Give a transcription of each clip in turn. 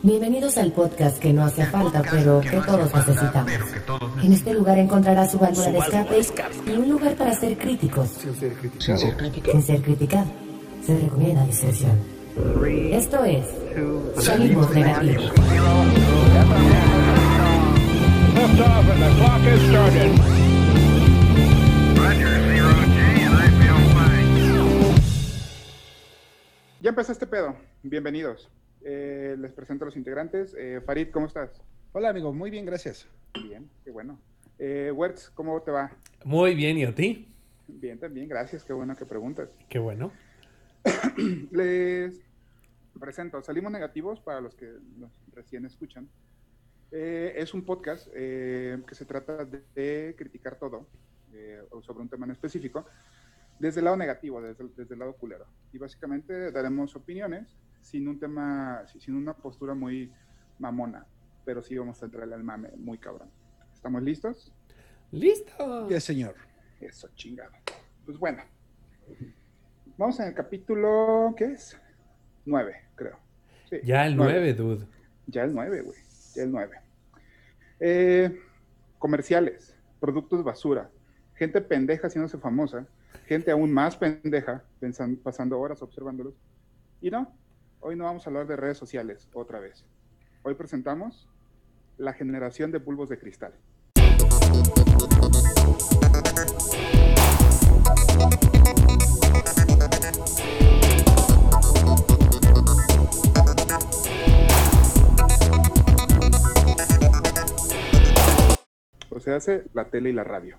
Bienvenidos al podcast que no hace falta, pero que todos necesitamos. En este lugar encontrarás su válvula de escape y un lugar para ser críticos. Sin ser criticado. Sin ser criticado. Se recomienda discreción. Esto es Salimos Negativos. Ya empezó este pedo. Bienvenidos. Eh, les presento a los integrantes. Eh, Farid, ¿cómo estás? Hola amigo, muy bien, gracias. Bien, qué bueno. Eh, Wertz, ¿cómo te va? Muy bien, ¿y a ti? Bien, también, gracias. Qué bueno que preguntas. Qué bueno. Les presento. Salimos negativos para los que nos recién escuchan. Eh, es un podcast eh, que se trata de, de criticar todo eh, o sobre un tema en específico desde el lado negativo, desde desde el lado culero. Y básicamente daremos opiniones sin un tema, sin una postura muy mamona, pero sí vamos a entrarle al mame muy cabrón. ¿Estamos listos? ¡Listo! Ya, señor. Eso, chingado. Pues bueno, vamos en el capítulo, ¿qué es? 9, creo. Sí, Ya el nueve. 9, dude. Ya el 9, güey. Ya el 9. Eh, comerciales, productos basura, gente pendeja haciéndose famosa, gente aún más pendeja pensan- pasando horas observándolos. Y no, hoy no vamos a hablar de redes sociales otra vez. Hoy presentamos la generación de bulbos de cristal. O sea, hace la tele y la radio.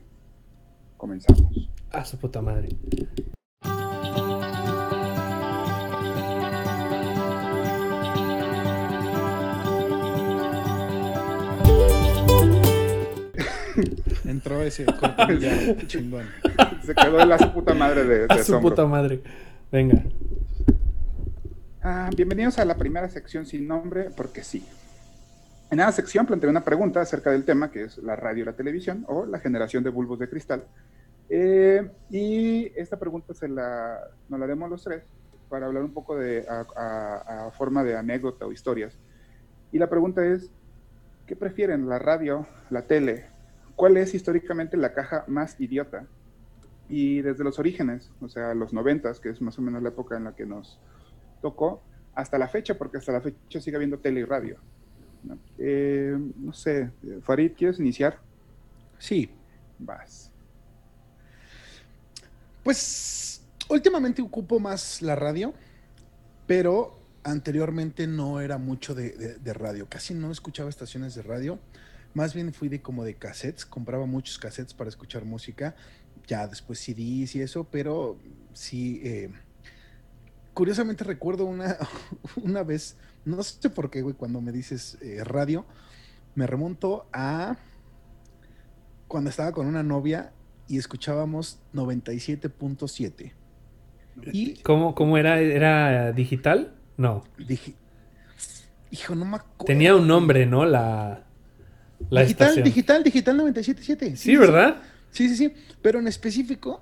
Comenzamos. A su puta madre. Entró ese cortinilla chingón. Se quedó en la su puta madre de, de A su asombro. puta madre. Venga. Ah, bienvenidos a la primera sección sin nombre, porque sí. En cada sección planteé una pregunta acerca del tema, que es la radio y la televisión, o la generación de bulbos de cristal. Eh, y esta pregunta se la, nos la haremos los tres para hablar un poco de a, a- a forma de anécdota o historias. Y la pregunta es, ¿qué prefieren, la radio, la tele? ¿Cuál es históricamente la caja más idiota? Y desde los orígenes, o sea, los noventas, que es más o menos la época en la que nos tocó, hasta la fecha, porque hasta la fecha sigue habiendo tele y radio. ¿no? Eh, no sé, Farid, ¿quieres iniciar? Sí, Vas. pues últimamente ocupo más la radio, pero anteriormente no era mucho de, de- de radio. Casi no escuchaba estaciones de radio. Más bien fui de como de cassettes, compraba muchos cassettes para escuchar música, ya después CDs y eso, pero sí, eh, curiosamente recuerdo una, una vez, no sé por qué, güey, cuando me dices eh, radio, me remonto a cuando estaba con una novia y escuchábamos 97.7. Y ¿Cómo, cómo era? ¿Era digital? No. hijo, no me acuerdo. Tenía un nombre, ¿no? La, la digital, estación. digital, digital 97.7. Sí, ¿verdad? Sí, sí, sí. Pero en específico,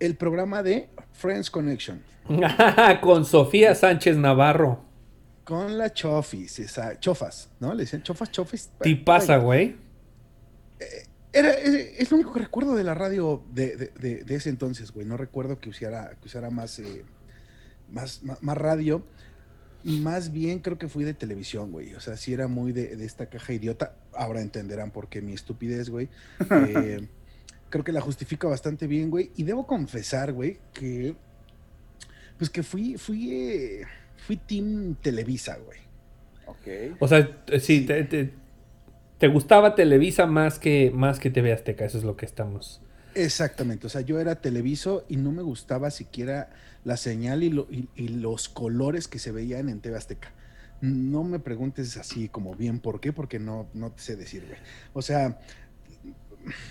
el programa de Friends Connection. Con Sofía Sánchez Navarro. Con la Chofis, esa, Chofas, ¿no? Le decían Chofas, Chofis. Tipaza, güey. Era, es, es lo único que recuerdo de la radio de, de- de- de ese entonces, güey. No recuerdo que usara, que usara más, eh, más, más, más radio. Más bien creo que fui de televisión, güey. O sea, sí era muy de, de esta caja idiota. Ahora entenderán por qué mi estupidez, güey. Eh, creo que la justifica bastante bien, güey. Y debo confesar, güey, que. Pues que fui, fui, eh, fui Team Televisa, güey. Ok. O sea, t- sí, te, te- te gustaba Televisa más que, más que TV Azteca. Eso es lo que estamos. Exactamente, o sea, yo era televiso y no me gustaba siquiera la señal y, lo- y- y los colores que se veían en TV Azteca. No me preguntes así como bien por qué, porque no, no te sé decir, güey. O sea,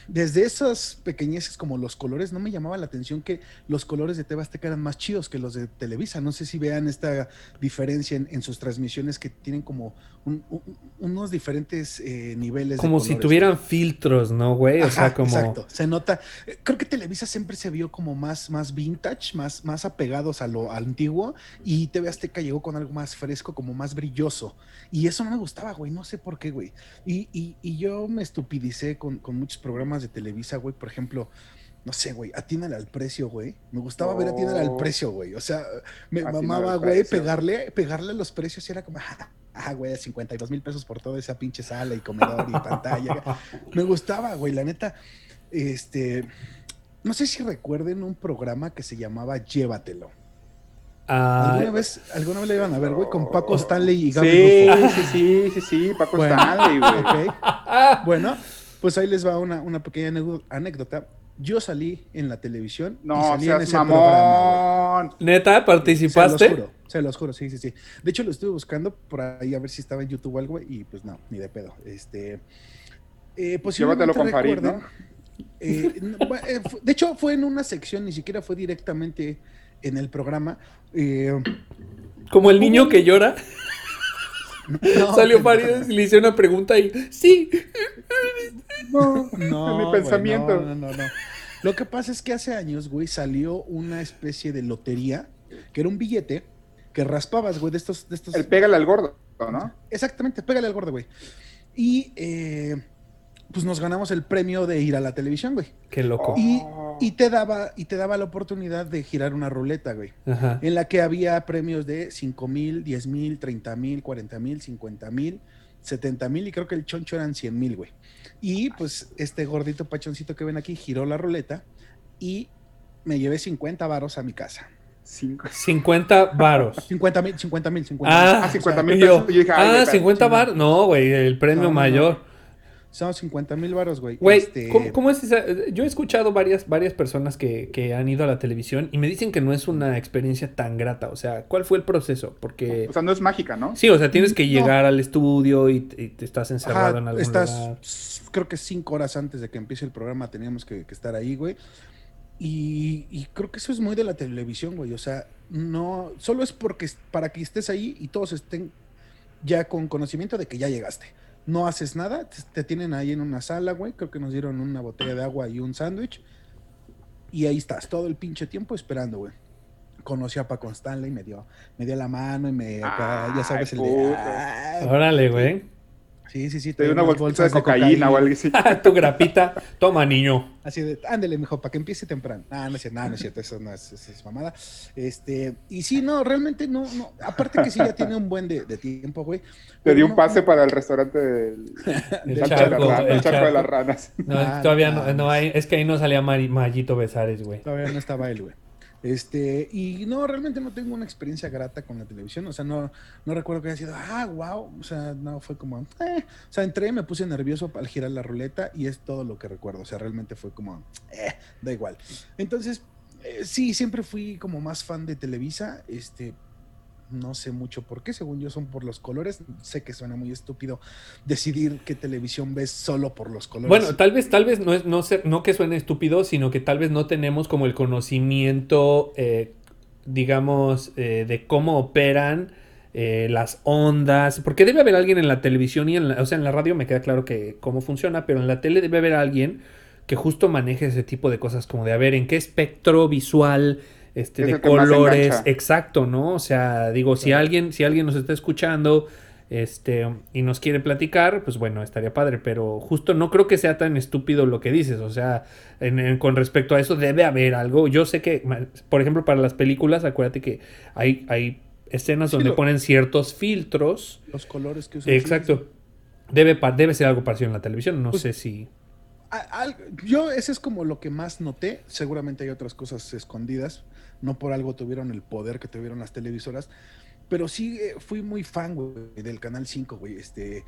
desde esas pequeñeces como los colores, no me llamaba la atención que los colores de TV Azteca eran más chidos que los de Televisa. No sé si vean esta diferencia en, sus transmisiones que tienen como unos diferentes eh, niveles. Como si tuvieran filtros, ¿no, güey? O sea, como... Exacto, se nota. Eh, creo que Televisa siempre se vio como más, más vintage, más, más apegados a lo antiguo y TV Azteca llegó con algo más fresco, como más brilloso. Y eso no me gustaba, güey, no sé por qué, güey. Y, y, yo me estupidicé con, con muchos programas de Televisa, güey, por ejemplo, no sé, güey, atínale al precio, güey. Me gustaba ver atínale al oh. precio, güey. O sea, me mamaba, güey, pegarle, pegarle los precios y era como, ah, güey, 52 mil pesos por toda esa pinche sala y comedor y pantalla. Me gustaba, güey, la neta. Este, no sé si recuerden un programa que se llamaba Llévatelo. Ah, ¿Alguna, vez, ¿Alguna vez le iban a ver, güey? Con Paco Stanley y Gaby Sí, sí, sí, sí, sí, Paco Stanley, güey. Bueno, pues ahí les va una, una pequeña anécdota. Yo salí en la televisión no, y salí en ese programa. ¿Neta? ¿Participaste? Se los juro, se los juro, sí, sí, sí. De hecho, lo estuve buscando por ahí a ver si estaba en YouTube o algo, y pues no, ni de pedo. Este. Eh, Llévatelo con Farid, ¿no? Eh, eh, de hecho, fue en una sección, ni siquiera fue directamente en el programa. Eh, Como el niño que llora. Salió Farid y le hice una pregunta y sí. No, no, mi pensamiento. no, no, no, Lo que pasa es que hace años, güey, salió una especie de lotería que era un billete que raspabas, güey, de estos, de estos. El pégale al gordo, ¿no? Exactamente, pégale al gordo, güey. Y eh, pues nos ganamos el premio de ir a la televisión, güey. Qué loco. Y, y, te daba, y te daba la oportunidad de girar una ruleta, güey. En la que había premios de 5 mil, 10 mil, 30 mil, 40 mil, 50 mil, 70 mil y creo que el choncho eran 100 mil, güey. Y pues este gordito pachoncito que ven aquí giró la ruleta y me llevé 50 varos a mi casa. 50 varos. 50 mil, 50 mil, 50 Ah, 50 mil ah, 50 varos. No, güey, el premio mayor. Son 50 mil baros, güey. Güey, este... ¿cómo, es esa? Yo he escuchado varias, varias personas que, han ido a la televisión y me dicen que no es una experiencia tan grata. O sea, ¿cuál fue el proceso? Porque... O sea, no es mágica, ¿no? Sí, o sea, tienes que llegar al estudio y, te estás encerrado en algún estás, Creo que cinco horas antes de que empiece el programa teníamos que, estar ahí, güey. Y, y, creo que eso es muy de la televisión, güey. O sea, no... Solo es porque para que estés ahí y todos estén ya con conocimiento de que ya llegaste no haces nada, te, tienen ahí en una sala, güey, creo que nos dieron una botella de agua y un sándwich, y ahí estás todo el pinche tiempo esperando, güey. Conocí a Paco Stanley, me dio, me dio la mano y me, ya sabes, el de... Órale, güey. Sí, sí, sí. Te dio una bolsa de cocaína, o algo así. tu grapita. Toma, niño. Así de, ándele, mijo, para que empiece temprano. Ah, no es cierto, no, es cierto, eso no es, es, mamada. Este, y sí, no, realmente no, no. Aparte que sí ya tiene un buen de, de tiempo, güey. Te di un pase para el restaurante del, el charco, de, el charco de las ranas. No, ah, todavía no, no, hay, es que ahí no salía Mayito Besares, güey. Todavía no estaba él, güey. Este, y no, realmente no tengo una experiencia grata con la televisión, o sea, no, no recuerdo que haya sido, ah, wow, o sea, no, fue como, eh. o sea, entré, me puse nervioso al girar la ruleta y es todo lo que recuerdo, o sea, realmente fue como, eh, da igual. Entonces, eh, sí, siempre fui como más fan de Televisa, este, no sé mucho por qué, según yo son por los colores. Sé que suena muy estúpido decidir qué televisión ves solo por los colores. Bueno, tal vez, tal vez no es, no, no que suene estúpido, sino que tal vez no tenemos como el conocimiento, eh, digamos, eh, de cómo operan. Eh, las ondas, porque debe haber alguien en la televisión y en la, o sea, en la radio me queda claro que cómo funciona, pero en la tele debe haber alguien que justo maneje ese tipo de cosas, como de a ver en qué espectro visual este, de colores, exacto, ¿no? O sea, digo, si alguien, si alguien nos está escuchando, este, y nos quiere platicar, pues bueno, estaría padre, pero justo no creo que sea tan estúpido lo que dices, o sea, con respecto a eso debe haber algo. Yo sé que, por ejemplo, para las películas, acuérdate que hay, hay escenas donde ponen ciertos filtros. Los colores que usan. Exacto. Debe, debe ser algo parecido en la televisión, no pues sé si... yo, ese es como lo que más noté. Seguramente hay otras cosas escondidas no por algo tuvieron el poder que tuvieron las televisoras, pero sí eh, fui muy fan, güey, del Canal 5, güey, este,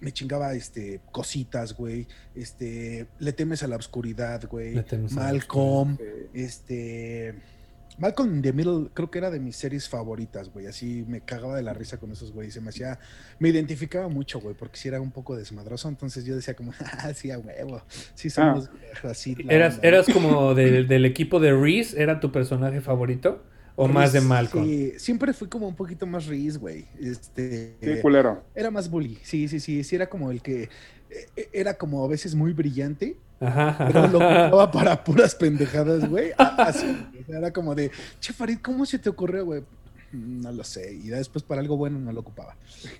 me chingaba, este, cositas, güey, este, Le temes a la oscuridad, güey, Malcolm, este, Malcolm in the Middle creo que era de mis series favoritas, güey. Así me cagaba de la risa con esos güeyes. Se me hacía, me identificaba mucho, güey, porque si era un poco desmadroso. Entonces yo decía como, ah, sí, a huevo. Sí, somos así. la ¿Eras, onda, eras como del- del equipo de Reese? ¿Era tu personaje favorito? ¿O más de Malcolm? Sí, siempre fui como un poquito más Reese, güey. Este, Sí, culero. era más bully. Sí, sí, sí. Sí, era como el que era como a veces muy brillante, Ajá. pero lo ocupaba para puras pendejadas, güey. Así, era como de, che, Farid, ¿cómo se te ocurrió, güey? "Mm, No lo sé. Y ya después para algo bueno no lo ocupaba.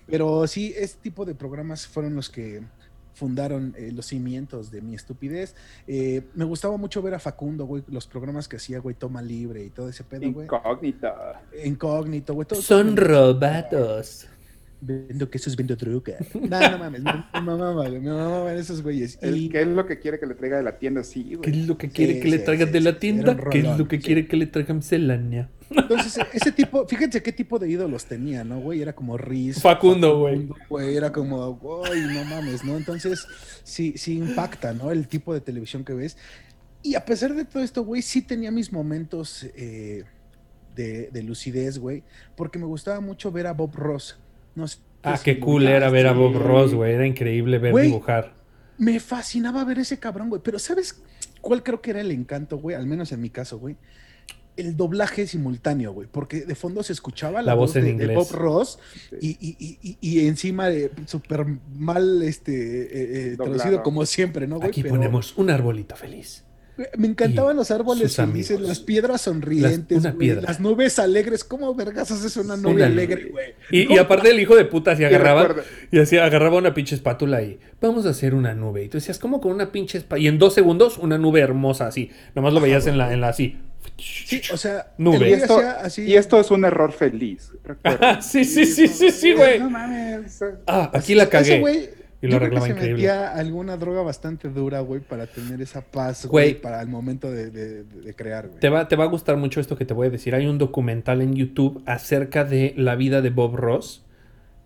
Pero sí, este tipo de programas fueron los que fundaron eh, los cimientos de mi estupidez. Eh, me gustaba mucho ver a Facundo, güey, los programas que hacía, güey, Toma Libre y todo ese pedo, güey. Incógnita. Incógnito, güey. todo- Son robados. Vendo quesos, vendo droga. No, no mames, mamá, güey, mi mamá, güey, esos güeyes. Y ¿Qué es lo que quiere que le traiga de la tienda? Sí, ¿Qué güey. es lo que quiere Sí, que le sí, traigan sí, de la tienda? ¿Qué es lo que sí. quiere que le traigan miscelánea? entonces, ese tipo, fíjense qué tipo de ídolos tenía, ¿no, güey? Era como Riz. Facundo, güey. güey. Era como, güey, no mames, ¿no? Entonces, sí, sí impacta, ¿no? El tipo de televisión que ves. Y a pesar de todo esto, güey, sí tenía mis momentos eh, de, de lucidez, güey, porque me gustaba mucho ver a Bob Ross. No sé Ah, qué cool era ver a Bob. Ross, güey. Era increíble ver dibujar. Me fascinaba ver ese cabrón, güey. Pero ¿sabes cuál creo que era el encanto, güey? Al menos en mi caso, güey. El doblaje simultáneo, güey. Porque de fondo se escuchaba la, La voz en de. Bob Ross y, y- y- y- y encima de súper mal este, eh, eh, Doblado. traducido como siempre, ¿no, güey? Aquí Pero ponemos un arbolito feliz. Me encantaban y los árboles felices, amigos. las piedras sonrientes, Las- una güey, piedra. las nubes alegres. ¿Cómo vergas haces una nube Una alegre, nube. güey? Y, y aparte el hijo de puta así agarraba y así agarraba una pinche espátula y vamos a hacer una nube. Y tú decías, ¿cómo con una pinche espátula? Y en dos segundos una nube hermosa así. Nomás lo veías en la, en la así. Sí, o sea, Nube. Y esto, hacía así- y esto es un error feliz. recuerda. sí, sí, sí, sí, sí, güey. No mames. Ah, aquí la Ese cagué. güey, Y lo yo creo arreglaba que se increíble. metía alguna droga bastante dura, güey, para tener esa paz, güey, Güey. para el momento de, de- de crear, güey. Te va, te va a gustar mucho esto que te voy a decir. Hay un documental en YouTube acerca de la vida de Bob Ross.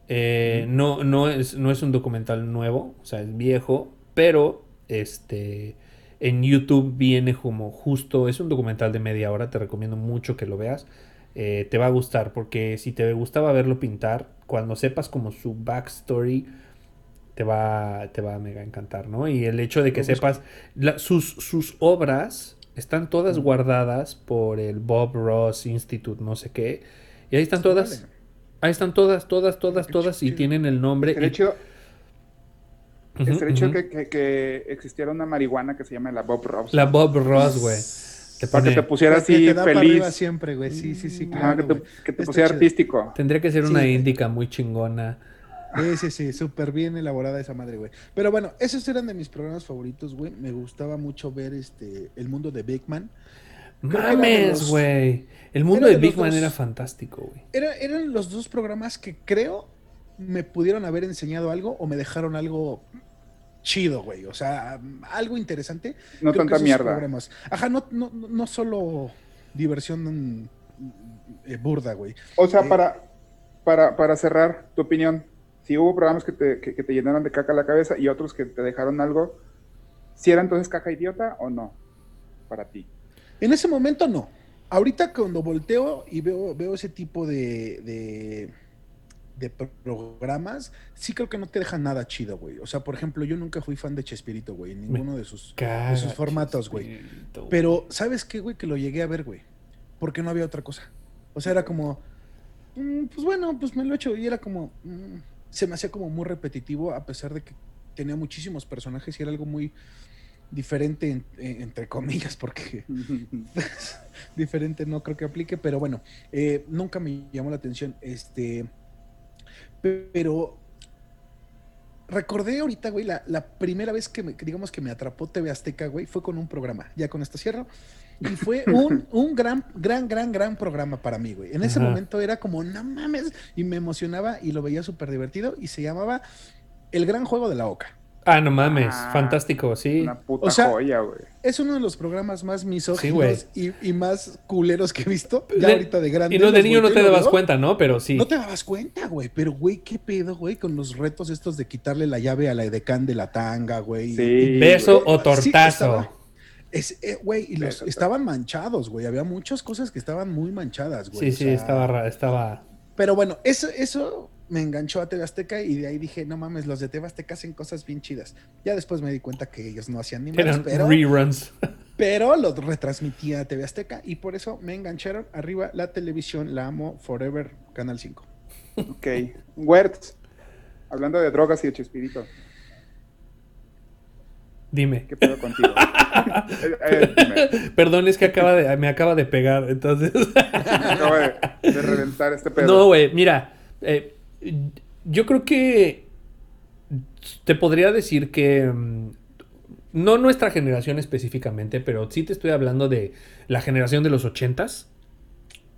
Eh, no, no, es, no es un documental nuevo, o sea, es viejo, pero este, en YouTube viene como justo, es un documental de media hora, te recomiendo mucho que lo veas. Eh, te va a gustar porque si te gustaba verlo pintar, cuando sepas como su backstory, te va, te va a mega encantar, ¿no? Y el hecho de que sepas, la- sus, sus obras están todas guardadas por el Bob Ross Institute, no sé qué. Y ahí están Sí, todas. vale. Ahí están todas, todas, todas, todas y tienen el nombre. El y- hecho, Ujú, el hecho ujú. que, que- que existiera una marihuana que se llama la Bob Ross. La Bob Ross, güey. Te Para que te pusiera Que así te da para feliz. arriba siempre, güey. Sí, sí, sí, claro, que te, que te pusiera chido. artístico. Tendría que ser Sí, una índica muy chingona. Sí, sí, sí, súper bien elaborada esa madre, güey. Pero bueno, esos eran de mis programas favoritos, güey. Me gustaba mucho ver este el mundo de Big Man. Mames, güey. El mundo de de Big Man dos. era fantástico, güey. Era- eran los dos programas que creo me pudieron haber enseñado algo o me dejaron algo chido, güey. O sea, algo interesante. No Creo tanta mierda. programas. Ajá, no, no, no solo diversión eh, burda, güey. O sea, Eh, para, para, para cerrar tu opinión, si hubo programas que te, que, que te llenaron de caca la cabeza y otros que te dejaron algo, ¿si era entonces caca idiota o no? Para ti. En ese momento no. Ahorita cuando volteo y veo, veo ese tipo de, de, de programas, sí creo que no te dejan nada chido, güey. O sea, por ejemplo, yo nunca fui fan de Chespirito, güey, en ninguno de sus, de sus formatos, güey. Pero, ¿sabes qué, güey? Que lo llegué a ver, güey. Porque no había otra cosa. O sea, era como, mm, pues bueno, pues me lo he hecho. Y era como, mm, se me hacía como muy repetitivo, a pesar de que tenía muchísimos personajes y era algo muy diferente, en- en- entre comillas, porque diferente no creo que aplique, pero bueno, eh, nunca me llamó la atención. Este, pero recordé ahorita, güey, la, la primera vez que, me, digamos que me atrapó TV Azteca, güey, fue con un programa. Ya con esto cierro. Y fue un, un gran, gran, gran, gran programa para mí, güey. En ese Ajá. momento era como, no mames, y me emocionaba y lo veía súper divertido y se llamaba El Gran Juego de la Oca. Ah, no mames. Ah, Fantástico, sí. Una puta O sea, joya, güey. Es uno de los programas más Sí, misóginos y, y más culeros que he visto. Ya De- ahorita de grande. Y no de niño no te dabas cuenta, ¿no? Pero sí. No te dabas cuenta, güey. Pero, güey, qué pedo, güey, con los retos estos de quitarle la llave a la edecán de la tanga, güey. Sí. Beso güey. o tortazo. estaba- Es, eh, güey, y los estaban manchados, güey. Había muchas cosas que estaban muy manchadas, güey. Sí, sí, estaba raro, estaba. Pero bueno, eso, eso me enganchó a TV Azteca y de ahí dije, no mames, los de TV Azteca hacen cosas bien chidas. Ya después me di cuenta que ellos no hacían ni más, pero reruns. Pero los retransmitía TV Azteca y por eso me engancharon. Arriba la televisión, la amo forever, Canal 5. Ok. Wertz, hablando de drogas y de Chespirito. Dime. ¿Qué pedo contigo? Eh, eh, Perdón, es que acaba de, me acaba de pegar, entonces. me acaba de, reventar este pedo. No, güey, mira. Eh, yo creo que te podría decir que mm, no nuestra generación específicamente, pero sí te estoy hablando de la generación de los ochentas.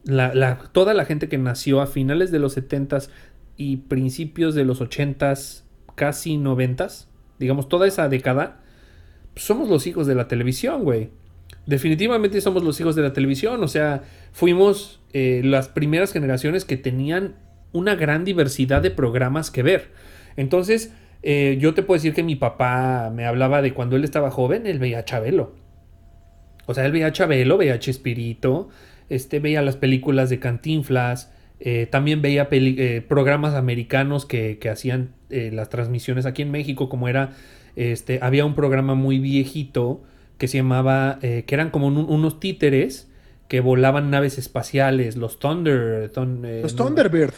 La, toda la gente que nació a finales de los setentas y principios de los ochentas, casi noventas, digamos toda esa década, somos los hijos de la televisión, güey. Definitivamente somos los hijos de la televisión, o sea, fuimos eh, las primeras generaciones que tenían una gran diversidad de programas que ver. Entonces, eh, yo te puedo decir que mi papá me hablaba de cuando él estaba joven, él veía Chabelo. O sea, él veía Chabelo, veía Chespirito, este, veía las películas de Cantinflas, eh, también veía programas americanos que, hacían las transmisiones aquí en México, como era, este, había un programa muy viejito que se llamaba, que eran como unos títeres que volaban naves espaciales, los Thunder... los Thunderbird.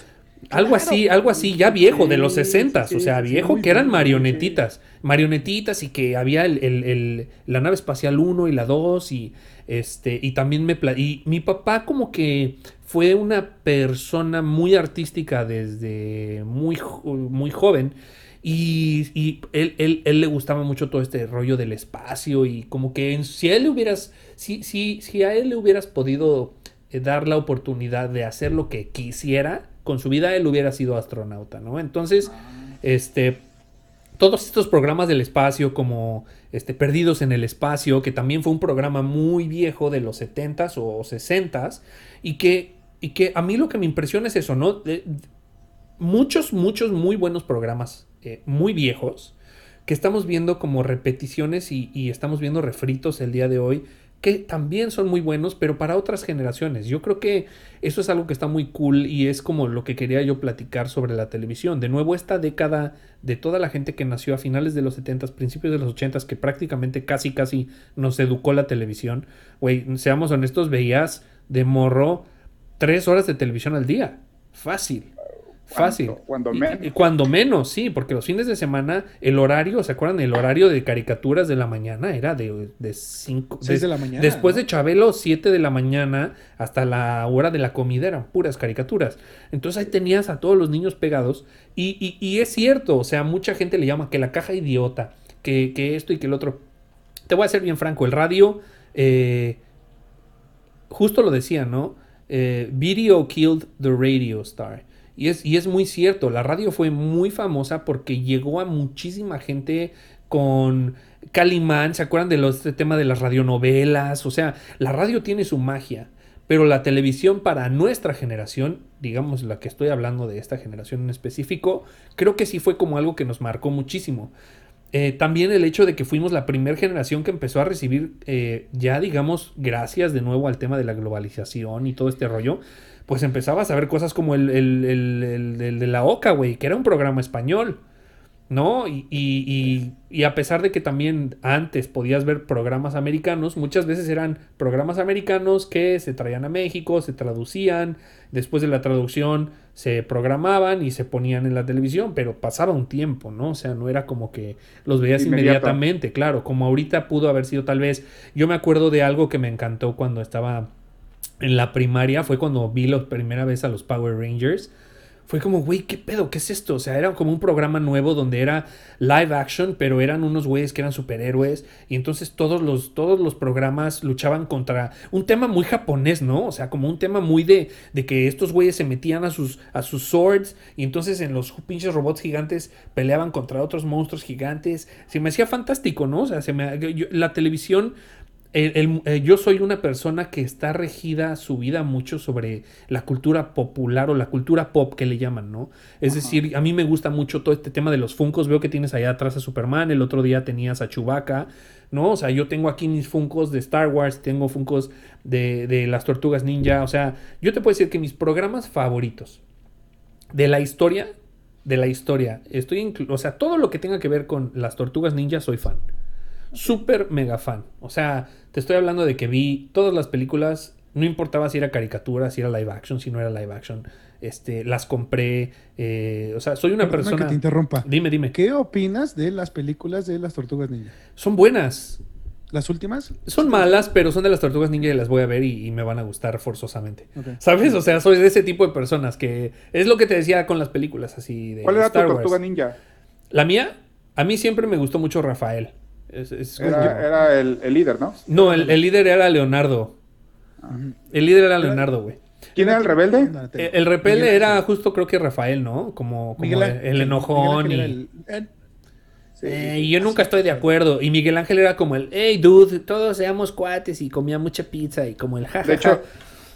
Algo así, algo así, ya viejo, de los 60 o sea, viejo, que eran marionetitas, marionetitas y que había el, la nave espacial 1 y la 2 y, este, y también me... Y mi papá como que fue una persona muy artística desde muy, muy joven y, y él, él, le gustaba mucho todo este rollo del espacio y como que si a él le hubieras, si, si, si a él le hubieras podido eh, dar la oportunidad de hacer lo que quisiera, con su vida él hubiera sido astronauta, ¿no? Entonces, este, todos estos programas del espacio como este, Perdidos en el Espacio, que también fue un programa muy viejo de los 70s o 60s, y que, y que a mí lo que me impresiona es eso, ¿no? muchos, muchos muy buenos programas, eh, muy viejos, que estamos viendo como repeticiones y, estamos viendo refritos el día de hoy que también son muy buenos, pero para otras generaciones. Yo creo que eso es algo que está muy cool y es como lo que quería yo platicar sobre la televisión. De nuevo, esta década de toda la gente que nació a finales de los 70, principios de los 80, que prácticamente casi, casi nos educó la televisión. Güey, seamos honestos, veías de morro tres horas de televisión al día. Fácil. Fácil. Cuando menos. Y, cuando menos, sí, porque los fines de semana, el horario, ¿se acuerdan? El horario de caricaturas de la mañana era de 5. De, de la mañana. Después de Chabelo, 7 de la mañana hasta la hora de la comida eran puras caricaturas. Entonces ahí tenías a todos los niños pegados. Y, y, es cierto, o sea, mucha gente le llama que la caja idiota, que, que esto y que el otro. Te voy a ser bien franco, el radio, eh, justo lo decía, ¿no? Eh, video killed the radio star. Y es, y es muy cierto, la radio fue muy famosa porque llegó a muchísima gente con Calimán, ¿se acuerdan de los, este tema de las radionovelas? O sea, la radio tiene su magia, pero la televisión para nuestra generación, digamos la que estoy hablando de esta generación en específico, creo que sí fue como algo que nos marcó muchísimo. Eh, también el hecho de que fuimos la primera generación que empezó a recibir, eh, ya digamos, gracias de nuevo al tema de la globalización y todo este rollo, pues empezabas a ver cosas como el, de la OCA, güey, que era un programa español, ¿no? Y, y, y, a pesar de que también antes podías ver programas americanos, muchas veces eran programas americanos que se traían a México, se traducían, después de la traducción se programaban y se ponían en la televisión, pero pasaba un tiempo, ¿no? O sea, no era como que los veías inmediatamente, claro, como ahorita pudo haber sido tal vez, yo me acuerdo de algo que me encantó cuando estaba en la primaria fue cuando vi la primera vez a los Power Rangers. Fue como, güey, ¿qué pedo? ¿Qué es esto? O sea, era como un programa nuevo donde era live action, pero eran unos güeyes que eran superhéroes. Y entonces todos los, todos los programas luchaban contra un tema muy japonés, ¿no? O sea, como un tema muy de, de que estos güeyes se metían a sus, a sus swords. Y entonces en los pinches robots gigantes peleaban contra otros monstruos gigantes. Se me hacía fantástico, ¿no? O sea, se me, la televisión el- el- eh, yo soy una persona que está regida su vida mucho sobre la cultura popular o la cultura pop que le llaman, ¿no? Es decir, a mí me gusta mucho todo este tema de los Funcos. Veo que tienes allá atrás a Superman, el otro día tenías a Chewbacca, ¿no? O sea, yo tengo aquí mis Funcos de Star Wars, tengo Funcos de, de las Tortugas Ninja. O sea, yo te puedo decir que mis programas favoritos de la historia, de la historia, estoy o sea, todo lo que tenga que ver con las Tortugas Ninja soy fan. Súper mega fan. O sea, te estoy hablando de que vi todas las películas, no importaba si era caricatura, si era live action, si no era live action. Este, las compré. eh, o sea, soy una persona. que te interrumpa. Dime, dime. ¿Qué opinas de las películas de las Tortugas Ninja? Son buenas. ¿Las últimas? Son malas, pero son de las Tortugas Ninja y las voy a ver y, y me van a gustar forzosamente. ¿Sabes? O sea, soy de ese tipo de personas que es lo que te decía con las películas así de ¿Cuál era tu Star Wars. tortuga ninja? La mía, a mí siempre me gustó mucho Rafael. Es- es como- Era, era el, el líder, ¿no? No, el, el líder era Leonardo. El líder era Leonardo, güey. ¿Quién era el rebelde? El, Miguel era justo creo que Rafael, ¿no? Como, como Miguel el, enojón. Miguel y, el- eh, Sí. Eh, y yo nunca estoy de acuerdo. Y Miguel Ángel era como el, hey dude, todos seamos cuates y comía mucha pizza y como el jajaja. De hecho,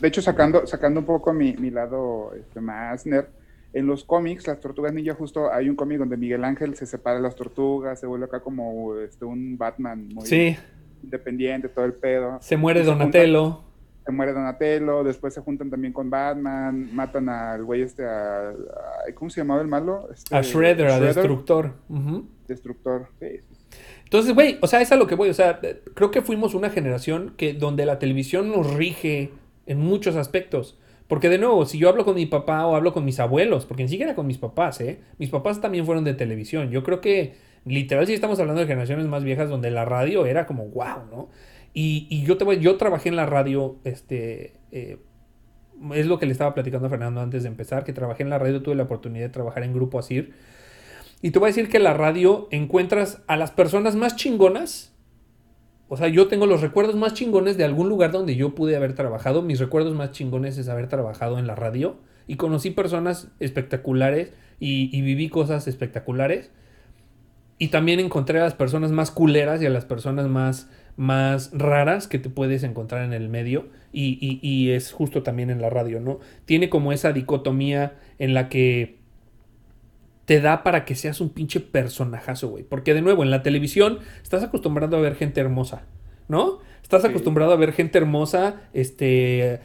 de hecho sacando, sacando un poco mi, mi lado este, más nerd, en los cómics, las tortugas ninja, justo hay un cómic donde Miguel Ángel se separa de las tortugas, se vuelve acá como este, un Batman muy sí, independiente, todo el pedo. se muere se Donatello. Se muere Donatello, después se juntan también con Batman, matan al güey este, a, a- ¿cómo se llamaba el malo? Este, A Shredder, a Destructor. Destructor, sí. Entonces, güey, o sea, es a lo que voy. O sea, creo que fuimos una generación que donde la televisión nos rige en muchos aspectos. Porque de nuevo, si yo hablo con mi papá o hablo con mis abuelos, porque ni siquiera con mis papás, ¿eh? Mis papás también fueron de televisión. Yo creo que, literal, si estamos hablando de generaciones más viejas donde la radio era como wow, ¿no? Y, yo te yo trabajé en la radio, este, eh, es lo que le estaba platicando a Fernando antes de empezar, que trabajé en la radio, tuve la oportunidad de trabajar en Grupo Asir. Y te voy a decir que la radio encuentras a las personas más chingonas. O sea, yo tengo los recuerdos más chingones de algún lugar donde yo pude haber trabajado. Mis recuerdos más chingones es haber trabajado en la radio. Y conocí personas espectaculares y, viví cosas espectaculares. Y también encontré a las personas más culeras y a las personas más, más raras que te puedes encontrar en el medio. Y- y es justo también en la radio, ¿no? Tiene como esa dicotomía en la que te da para que seas un pinche personajazo, güey. Porque de nuevo, en la televisión estás acostumbrado a ver gente hermosa, ¿no? Estás Sí. acostumbrado a ver gente hermosa, este,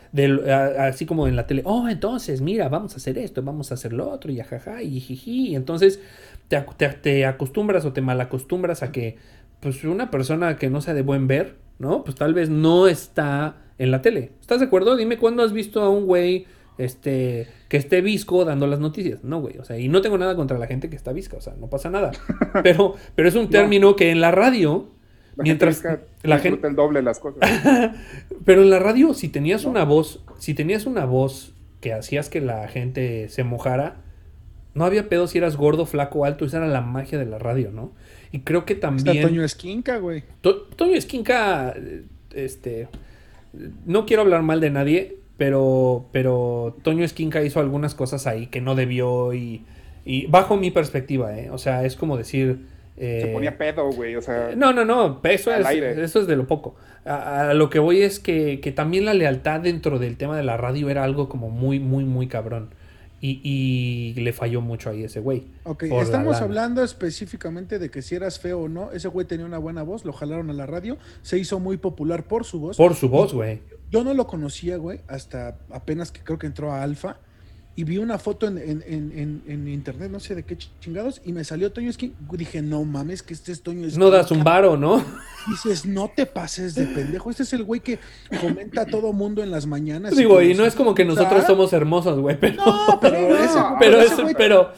a- así como en la tele. Oh, entonces, mira, vamos a hacer esto, vamos a hacer lo otro, y ajaja, y jiji. Y entonces te, te- te acostumbras o te malacostumbras a que, pues, una persona que no sea de buen ver, ¿no? Pues tal vez no está en la tele. ¿Estás de acuerdo? Dime cuándo has visto a un güey este, que esté visco dando las noticias. No, güey. O sea, y no tengo nada contra la gente que está visca. O sea, no pasa nada. Pero, pero es un término que en la radio, La mientras gente la gente... el doble las cosas. Pero en la radio, si tenías una voz, si tenías una voz que hacías que la gente se mojara, no había pedo si eras gordo, flaco, alto. Esa era la magia de la radio, ¿no? Y creo que Está también... Toño Esquinca, güey. To- Toño Esquinca, este, no quiero hablar mal de nadie, pero, pero Toño Esquinca hizo algunas cosas ahí que no debió y, y bajo mi perspectiva, ¿eh? O sea, es como decir... eh, Se ponía pedo, güey, o sea... no, no, no, eso es, aire. eso es de lo poco. A, a lo que voy es que, que también la lealtad dentro del tema de la radio era algo como muy, muy, muy cabrón. Y, y le falló mucho ahí ese güey. Ok, la estamos hablando específicamente de que si eras feo o no, ese güey tenía una buena voz, lo jalaron a la radio, se hizo muy popular por su voz. Por su voz, güey. Yo no lo conocía, güey, hasta apenas que creo que entró a Alfa. Y vi una foto en, en- en- en- internet, no sé de qué chingados, y me salió Toño Esquinca. Dije, no mames, que este es Toño Esquinca. No das un varo, ¿no? Dices, no te pases de pendejo. Este es el güey que comenta a todo mundo en las mañanas. Digo, y nos no es como que nosotros somos hermosos, güey, pero... No, pero, No, ese, pero, ese es, güey- pero,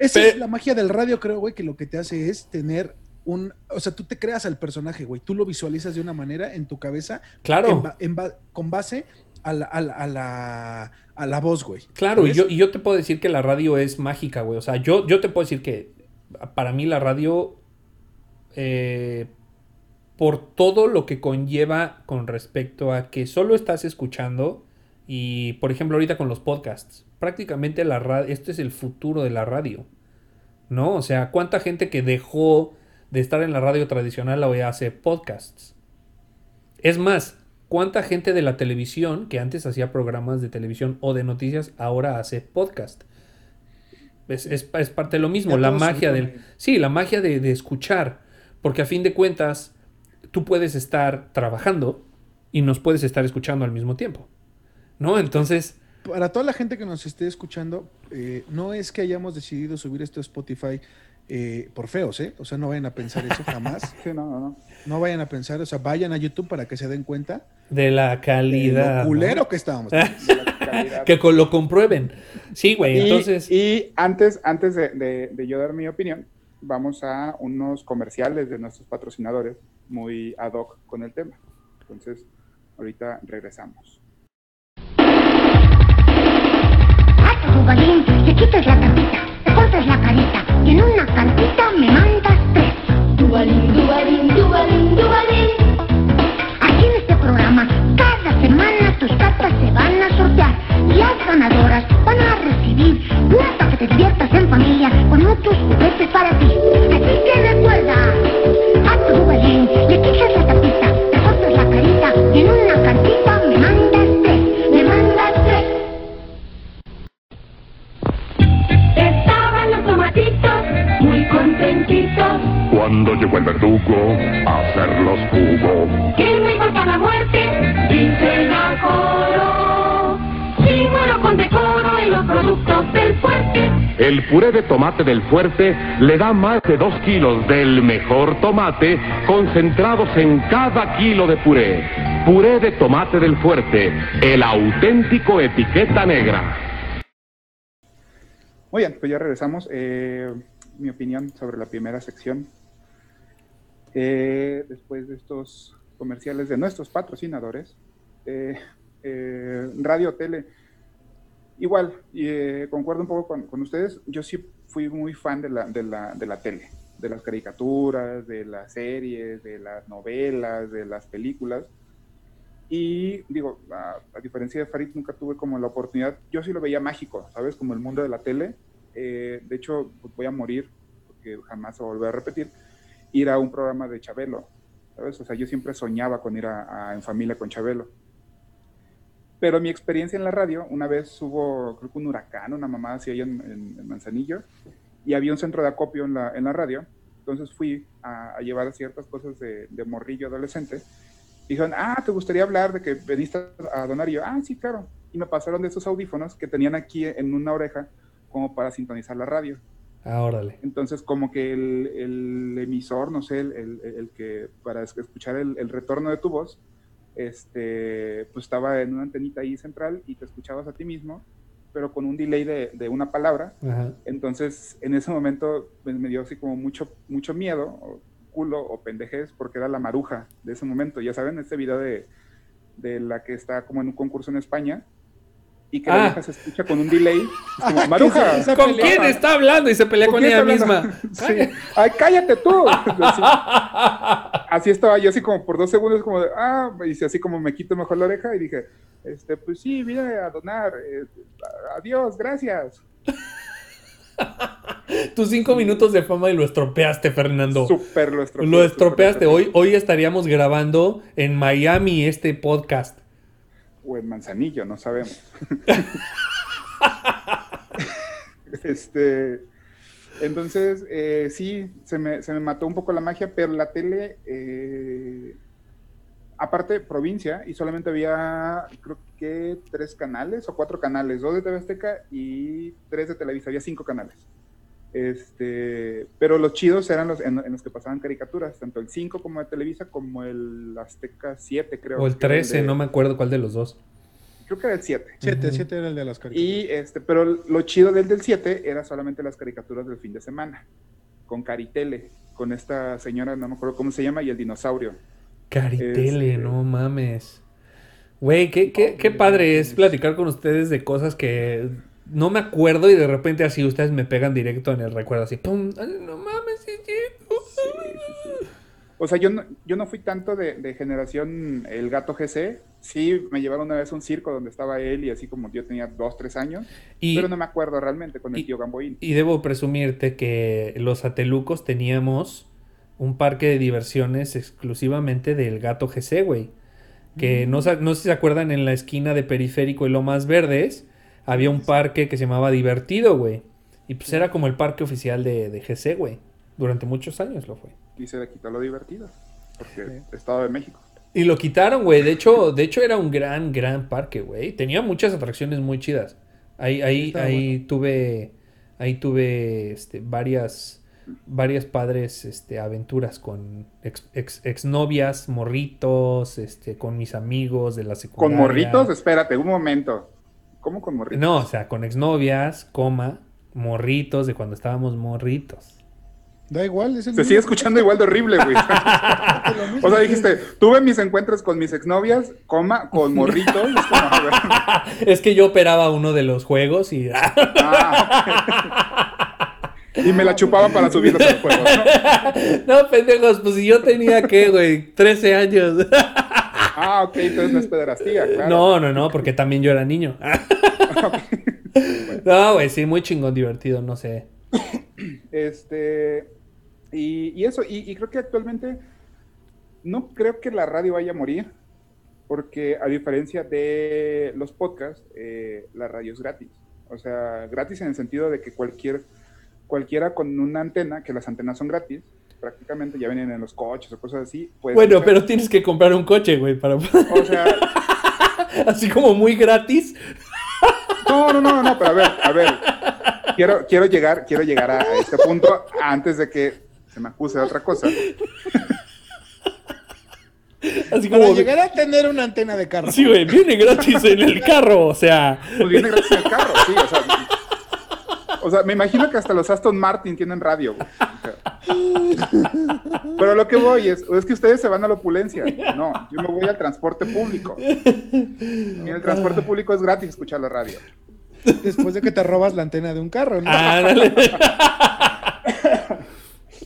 Esa es la magia del radio, creo, güey, que lo que te hace es tener un... O sea, tú te creas al personaje, güey. Tú lo visualizas de una manera en tu cabeza claro. en ba- en ba- con base a la, a la, a la, a la voz, güey. Claro, y yo, y yo te puedo decir que la radio es mágica, güey. O sea, yo, yo te puedo decir que para mí la radio, eh, por todo lo que conlleva con respecto a que solo estás escuchando, y por ejemplo ahorita con los podcasts, prácticamente la radio, este es el futuro de la radio, ¿no? O sea, ¿cuánta gente que dejó de estar en la radio tradicional hoy hace podcasts? Es más, ¿cuánta gente de la televisión que antes hacía programas de televisión o de noticias ahora hace podcast? Es, es, es parte de lo mismo, Ya la magia del... Sí, la magia de, de escuchar, porque a fin de cuentas tú puedes estar trabajando y nos puedes estar escuchando al mismo tiempo, ¿no? Entonces, Para toda la gente que nos esté escuchando, eh, no es que hayamos decidido subir esto a Spotify eh, por feos, ¿eh? O sea, no vayan a pensar eso jamás. Sí, no, no, no. No vayan a pensar, o sea, vayan a YouTube para que se den cuenta de la de calidad... lo ¿no? culero que estábamos. De que lo comprueben. Sí, güey, Y, entonces... y antes, antes de, de- de yo dar mi opinión, vamos a unos comerciales de nuestros patrocinadores muy ad hoc con el tema. Entonces, ahorita regresamos. Te quites la tapita, te cortes la carita y en una cartita me mandas tres. Dubalín, dubalín, dubalín, dubalín. Aquí en este programa, cada semana tus cartas se van a sortear y las ganadoras van a recibir una para que te diviertas en familia con muchos juguetes para ti. Así que recuerda, haz tu dubalín, le quitas la tapita, te cortes la carita y en una cartita me mandas Cuando llegó el verdugo a hacerlos jugo. que me importa la muerte, dicen a coro. Si muero con decoro en los productos del fuerte, El puré de tomate del fuerte le da más de 2 kilos del mejor tomate concentrados en cada kilo de puré. Puré de tomate del fuerte, el auténtico etiqueta negra. Muy bien, pues ya regresamos. Eh, mi opinión sobre la primera sección. Eh, después de estos comerciales de nuestros patrocinadores, eh, eh, radio, tele, igual, y, eh, concuerdo un poco con, con ustedes. Yo sí fui muy fan de la, de, la, de la tele, de las caricaturas, de las series, de las novelas, de las películas. Y digo, a, a diferencia de Farid, nunca tuve como la oportunidad, yo sí lo veía mágico, ¿sabes? Como el mundo de la tele. Eh, de hecho, pues voy a morir, porque jamás se volver a repetir, ir a un programa de Chabelo, ¿sabes? O sea, yo siempre soñaba con ir a, a En Familia con Chabelo. Pero mi experiencia en la radio, una vez hubo, creo que un huracán, una mamá así ahí en, en- en Manzanillo, y había un centro de acopio en la, en la radio, entonces fui a, a llevar ciertas cosas de, de morrillo adolescente, dijeron, ah, ¿te gustaría hablar de que veniste a donar? Y yo, ah, sí, claro. Y me pasaron de esos audífonos que tenían aquí en una oreja como para sintonizar la radio. Ah, órale. Entonces, como que el, el emisor, no sé, el, el- el que para es- escuchar el, el retorno de tu voz, este, pues estaba en una antenita ahí central y te escuchabas a ti mismo, pero con un delay de, de una palabra. Ajá. Entonces, en ese momento pues, me dio así como mucho, mucho miedo, o culo o pendejez, porque era la maruja de ese momento. Ya saben, este video de, de la que está como en un concurso en España y que Ah. la vieja se escucha con un delay. Es como, maruja. esa ¿Con pelea. quién está hablando? Y se pelea ¿Con ella misma. Sí. Ay, cállate tú. Así, así estaba yo así como por dos segundos como de, ah, y así como me quito mejor la oreja y dije, este, pues sí, vine a donar, eh, adiós, gracias. Tus cinco minutos de fama y lo estropeaste, Fernando. Súper lo estropeé. Lo estropeaste. Hoy, hoy estaríamos grabando en Miami este podcast. O en Manzanillo, no sabemos. este, entonces, eh, sí, se me, se me mató un poco la magia, pero la tele, eh, aparte, provincia, y solamente había, creo que tres canales o cuatro canales, dos de TV Azteca y tres de Televisa, había cinco canales. Este, pero los chidos eran los en, en los que pasaban caricaturas, tanto el 5 como de Televisa, como el Azteca 7, creo. O el que era 13, de- no me acuerdo cuál de los dos. Creo que era el 7. Siete, Ujú. siete era el de las caricaturas. Y este, pero lo chido del del 7 era solamente las caricaturas del fin de semana, con Caritele, con esta señora, no me acuerdo cómo se llama, y el dinosaurio. Caritele, Este- no mames. Güey, qué, qué, qué padre es platicar con ustedes de cosas que no me acuerdo y de repente así ustedes me pegan directo en el recuerdo, así, ¡pum! Ay, no mames, sí, sí. O sea, yo no, yo no fui tanto de, de generación el gato GC. Sí, me llevaron una vez a un circo donde estaba él y así como yo tenía dos, tres años. Y, pero no me acuerdo realmente con el y- tío Gamboín. y debo presumirte que los atelucos teníamos un parque de diversiones exclusivamente del gato GC, güey. Que no, sa- no sé si se acuerdan, en la esquina de Periférico y Lomas Verdes había un parque que se llamaba Divertido, güey. Y pues era como el parque oficial de, de GC, güey. Durante muchos años lo fue. Y se le quitó lo divertido. Porque Estado de México. Y lo quitaron, güey. De hecho, de hecho era un gran, gran parque, güey. Tenía muchas atracciones muy chidas. Ahí, ahí, ahí tuve, ahí tuve, este, varias, varias padres, este, aventuras con ex, ex- exnovias, morritos, este, con mis amigos de la ¿Con secundaria. morritos? Espérate, un momento. ¿Cómo con morritos? No, o sea, con exnovias, coma, morritos de cuando estábamos morritos. Da igual, es el Se mismo. sigue escuchando igual de horrible, güey. o sea, dijiste, tuve mis encuentros con mis exnovias, coma, con morritos. Es como. Es que yo operaba uno de los juegos y... Ah, y me la chupaba para subirlos al juego, ¿no? no, pendejos, pues si yo tenía, ¿qué, güey? 13 años. Ah, ok, entonces no es pederastía, claro. No, no, no, porque también yo era niño. no, güey, sí, muy chingón, divertido, no sé. Este, y, y eso, y, y creo que actualmente no creo que la radio vaya a morir, porque a diferencia de los podcasts, eh, la radio es gratis. O sea, gratis en el sentido de que cualquier, cualquiera con una antena, que las antenas son gratis, prácticamente ya vienen en los coches o cosas así. puede Bueno, pero tienes que comprar un coche, güey, para... O sea, Así como muy gratis. No, no, no, no, pero a ver, a ver. Quiero, quiero llegar, quiero llegar a, a este punto antes de que se me acuse de otra cosa. Así Para como... llegar a tener una antena de carro. Sí, güey, viene gratis en el carro, o sea... Pues viene gratis en el carro, sí, o sea. O sea, me imagino que hasta los Aston Martin tienen radio. güey. Pero lo que voy es, es que ustedes se van a la opulencia. No, yo me voy al transporte público. Y en el transporte público es gratis escuchar la radio. Después de que te robas la antena de un carro, ¿no? Ah, dale.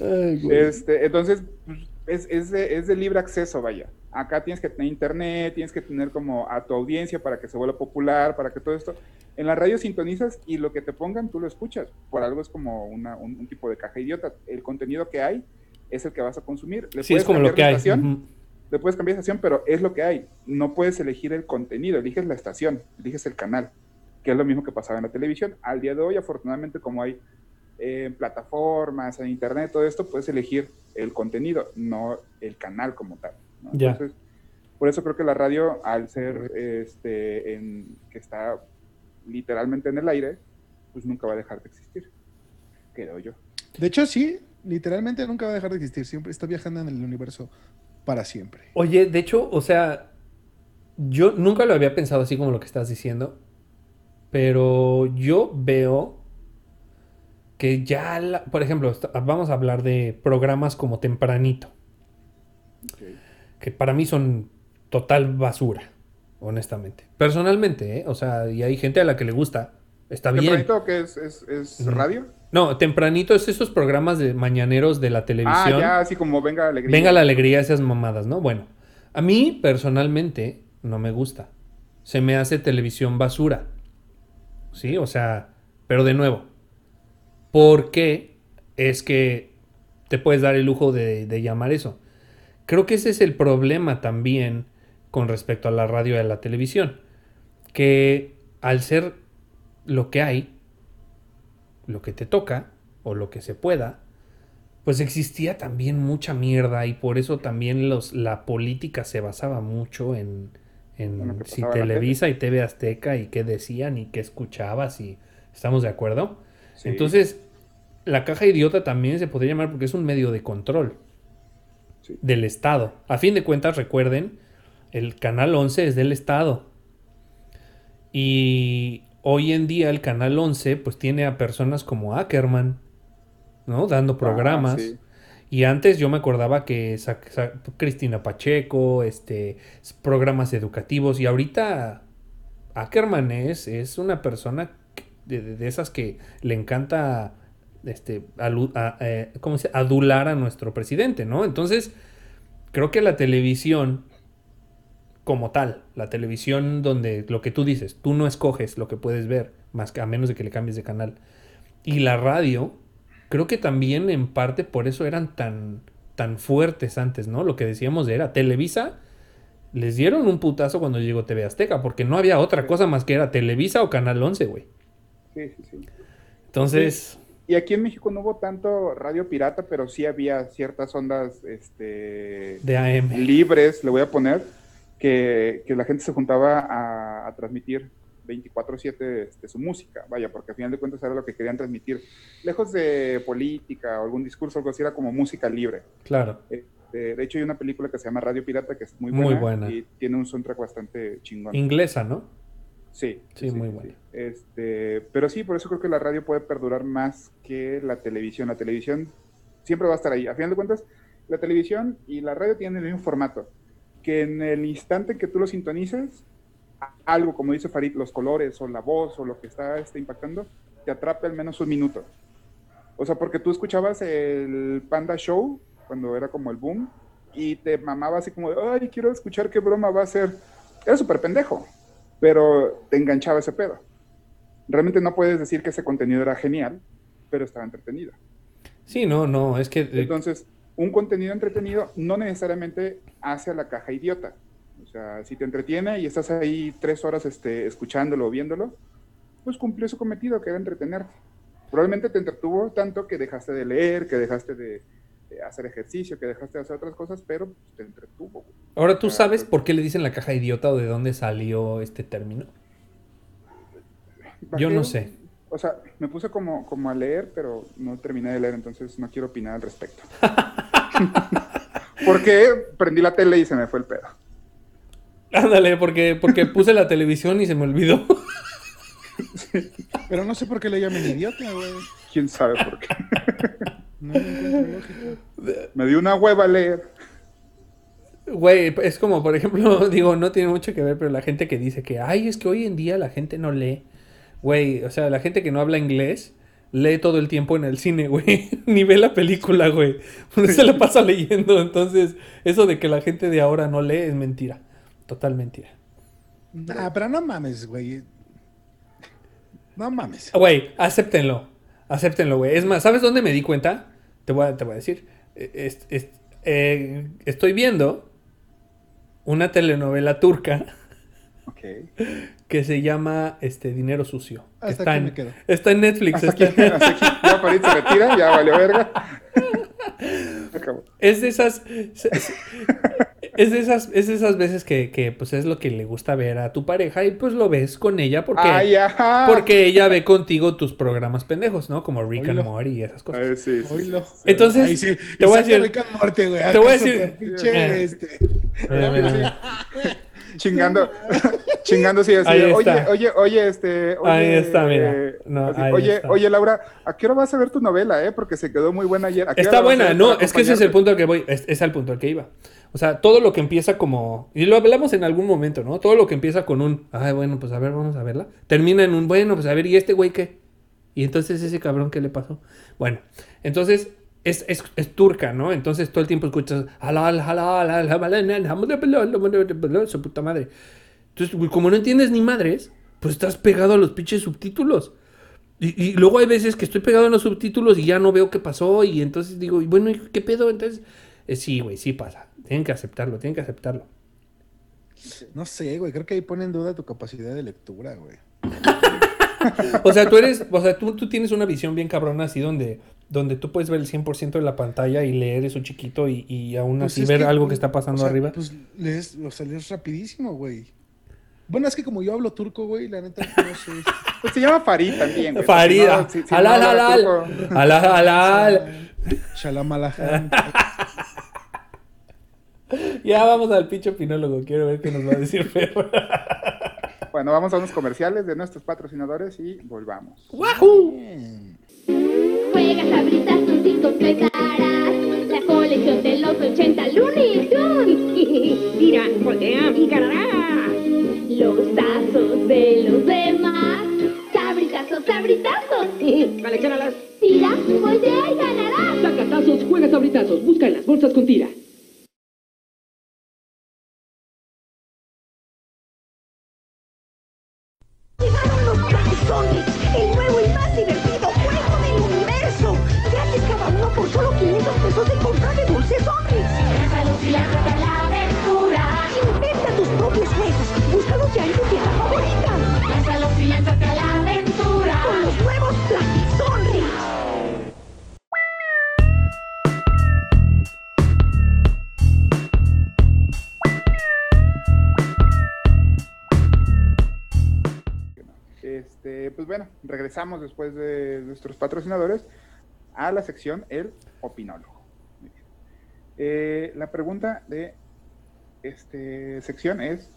Ay, güey. Este, entonces, pues, es, es de, es de libre acceso, vaya. Acá tienes que tener internet, tienes que tener como a tu audiencia para que se vuelva popular, para que todo esto. En la radio sintonizas y lo que te pongan tú lo escuchas. Por algo es como una- un, un tipo de caja idiota. El contenido que hay es el que vas a consumir. Le Sí, es como lo que hay. estación, Ujú. Le puedes cambiar de estación, pero es lo que hay. No puedes elegir el contenido, eliges la estación, eliges el canal, que es lo mismo que pasaba en la televisión. Al día de hoy, afortunadamente, como hay eh, plataformas, en internet, todo esto, puedes elegir el contenido, no el canal como tal. ¿No? Ya. Entonces, por eso creo que la radio, al ser este, en, que está literalmente en el aire, pues nunca va a dejar de existir, creo yo. De hecho, sí, literalmente nunca va a dejar de existir. Siempre está viajando en el universo para siempre. Oye, de hecho, o sea, yo nunca lo había pensado así como lo que estás diciendo, pero yo veo que ya, la- por ejemplo, vamos a hablar de programas como Tempranito, que para mí son total basura, honestamente. Personalmente, ¿eh? O sea, y hay gente a la que le gusta, está bien. ¿Tempranito que es, es, es radio? No, Tempranito es esos programas de mañaneros de la Ah, televisión. ya, así como Venga Alegría. Venga la alegría, esas mamadas, ¿no? Bueno, a mí personalmente no me gusta. Se me hace televisión basura. ¿Sí? O sea, pero de nuevo, ¿por qué es que te puedes dar el lujo de, de llamar eso? Creo que ese es el problema también con respecto a la radio y a la televisión. Que al ser lo que hay, lo que te toca, o lo que se pueda, pues existía también mucha mierda y por eso también los, la política se basaba mucho en, en si Televisa y TV Azteca y qué decían y qué escuchabas y estamos de acuerdo. Sí. Entonces, la caja idiota también se podría llamar porque es un medio de control Sí. del Estado. A fin de cuentas, recuerden, el Canal 11 es del Estado. Y hoy en día el Canal 11 pues tiene a personas como Ackerman, ¿no? Dando programas. Ah, sí. Y antes yo me acordaba que Cristina Pacheco, este, programas educativos. Y ahorita Ackerman es, es una persona de- de esas que le encanta este, a- eh, ¿cómo se adular a nuestro presidente, ¿no? Entonces, creo que la televisión como tal, la televisión donde lo que tú dices, tú no escoges lo que puedes ver, más que a menos de que le cambies de canal. Y la radio, creo que también en parte por eso eran tan, tan fuertes antes, ¿no? Lo que decíamos de era Televisa, les dieron un putazo cuando llegó TV Azteca, porque no había otra cosa más que era Televisa o Canal 11, güey. Sí, sí, sí. Entonces, Y aquí en México no hubo tanto radio pirata, pero sí había ciertas ondas este, de AM. libres, le voy a poner, que, que la gente se juntaba a, a transmitir 24/7 este, su música, vaya, porque al final de cuentas era lo que querían transmitir. Lejos de política o algún discurso, algo así, era como música libre. Claro. Este, de hecho, hay una película que se llama Radio Pirata, que es muy buena. y tiene un soundtrack bastante chingón. Inglesa, ¿no? Sí, Sí, muy buena. Este, pero sí, por eso creo que la radio puede perdurar más que la televisión. La televisión siempre va a estar ahí. A final de cuentas, la televisión y la radio tienen el mismo formato. Que en el instante que tú lo sintonizas, algo, como dice Farid, los colores o la voz o lo que está este, impactando, te atrape al menos un minuto. O sea, porque tú escuchabas el Panda Show cuando era como el boom y te mamaba así como ay, quiero escuchar qué broma va a ser. Era súper pendejo, pero te enganchaba ese pedo. Realmente no puedes decir que ese contenido era genial, pero estaba entretenido. Sí, no, no, es que... Entonces, un contenido entretenido no necesariamente hace a la caja idiota. O sea, si te entretiene y estás ahí tres horas este, escuchándolo o viéndolo, pues cumplió su cometido, que era entretenerte. Probablemente te entretuvo tanto que dejaste de leer, que dejaste de, de hacer ejercicio, que dejaste de hacer otras cosas, pero pues, te entretuvo. güey. Ahora, ¿tú Ah, sabes pues- por qué le dicen la caja idiota o de dónde salió este término? Yo no sé. O sea, me puse como, como a leer, pero no terminé de leer, entonces no quiero opinar al respecto. Porque prendí la tele y se me fue el pedo. Ándale, porque, porque puse la televisión y se me olvidó. Pero no sé por qué le llaman idiota, güey. ¿Quién sabe por qué? No lógica. Me dio una hueva a leer. Güey, es como, por ejemplo, digo, no tiene mucho que ver, pero la gente que dice que, ay, es que hoy en día la gente no lee. Güey, o sea, la gente que no habla inglés lee todo el tiempo en el cine, güey. Ni ve la película, güey. Se la pasa leyendo. Entonces, eso de que la gente de ahora no lee es mentira. Total mentira. Nah, pero no mames, güey. No mames. Güey, acéptenlo. Acéptenlo, güey. Es más, ¿sabes dónde me di cuenta? Te voy a, te voy a decir. Eh, es- es- eh, estoy viendo una telenovela turca Ok. que se llama este Dinero Sucio. Hasta está, aquí en, me quedo. está en Netflix. Hasta aquí, está- hasta aquí. Ya Farid se retira, ya valió verga. Acabó. es de esas. Es de esas, es de esas veces que, que, pues es lo que le gusta ver a tu pareja y pues lo ves con ella porque, Ay, porque ella ve contigo tus programas pendejos, ¿no? Como Rick and. Morty y esas cosas. Ay, sí. Entonces, sí, te voy a decir- Rick and Morty, güey. te voy a decir- pinche, Eh. este, Mira, mira, mira. Chingando, chingando, sí, así. Oye, oye, oye, este. Oye, Ahí está, mira. eh, No, así, ahí oye, está. oye, Laura, ¿a qué hora vas a ver tu novela, eh? Porque se quedó muy buena ayer. ¿A qué Está buena, no, es que ese es el punto al que voy, es, es al punto al que iba. O sea, todo lo que empieza como, y lo hablamos en algún momento, ¿no? Todo lo que empieza con un, ay, bueno, pues a ver, vamos a verla, termina en un, bueno, pues a ver, ¿y este güey qué? Y entonces ese cabrón, ¿qué le pasó? Bueno, entonces es, es, es turca, ¿no? Entonces todo el tiempo escuchas, halal, halal, halal, su puta madre. Entonces, como no entiendes ni madres, pues estás pegado a los pinches subtítulos. Y, y luego hay veces que estoy pegado en los subtítulos y ya no veo qué pasó y entonces digo, y bueno, ¿y ¿qué pedo? Entonces, eh, sí, güey, sí pasa. Tienen que aceptarlo, tienen que aceptarlo. No sé, güey. Creo que ahí pone en duda tu capacidad de lectura, güey. O sea, tú eres, o sea, tú, tú tienes una visión bien cabrona así donde, donde tú puedes ver el 100% de la pantalla y leer eso chiquito y, y aún Pues así ver que, algo que está pasando o sea, arriba. Pues lees, o sea, lees rapidísimo, güey. Bueno, es que como yo hablo turco, güey, la neta no sé. Pues se llama Farid también. güey. Farida, No, si- si no halal, hablara halal, turco- halal, halal. Shalamalajan. Ya vamos al pinche opinólogo, quiero ver qué nos va a decir Fer. Bueno, vamos a unos comerciales de nuestros patrocinadores y volvamos. ¡Wahoo! Juega sabritas, tontitos, pecarás. La colección de los 80 Looney Tunes. Mira, voltea y ganará. Los tazos de los demás. Sabritazos, sabritazos. Coleccionalas. Tira, voltea y ganarás. Saca tazos, juega sabritazos. Busca en las bolsas con tira. Regresamos después de nuestros patrocinadores a la sección El Opinólogo. Eh, la pregunta de esta sección es,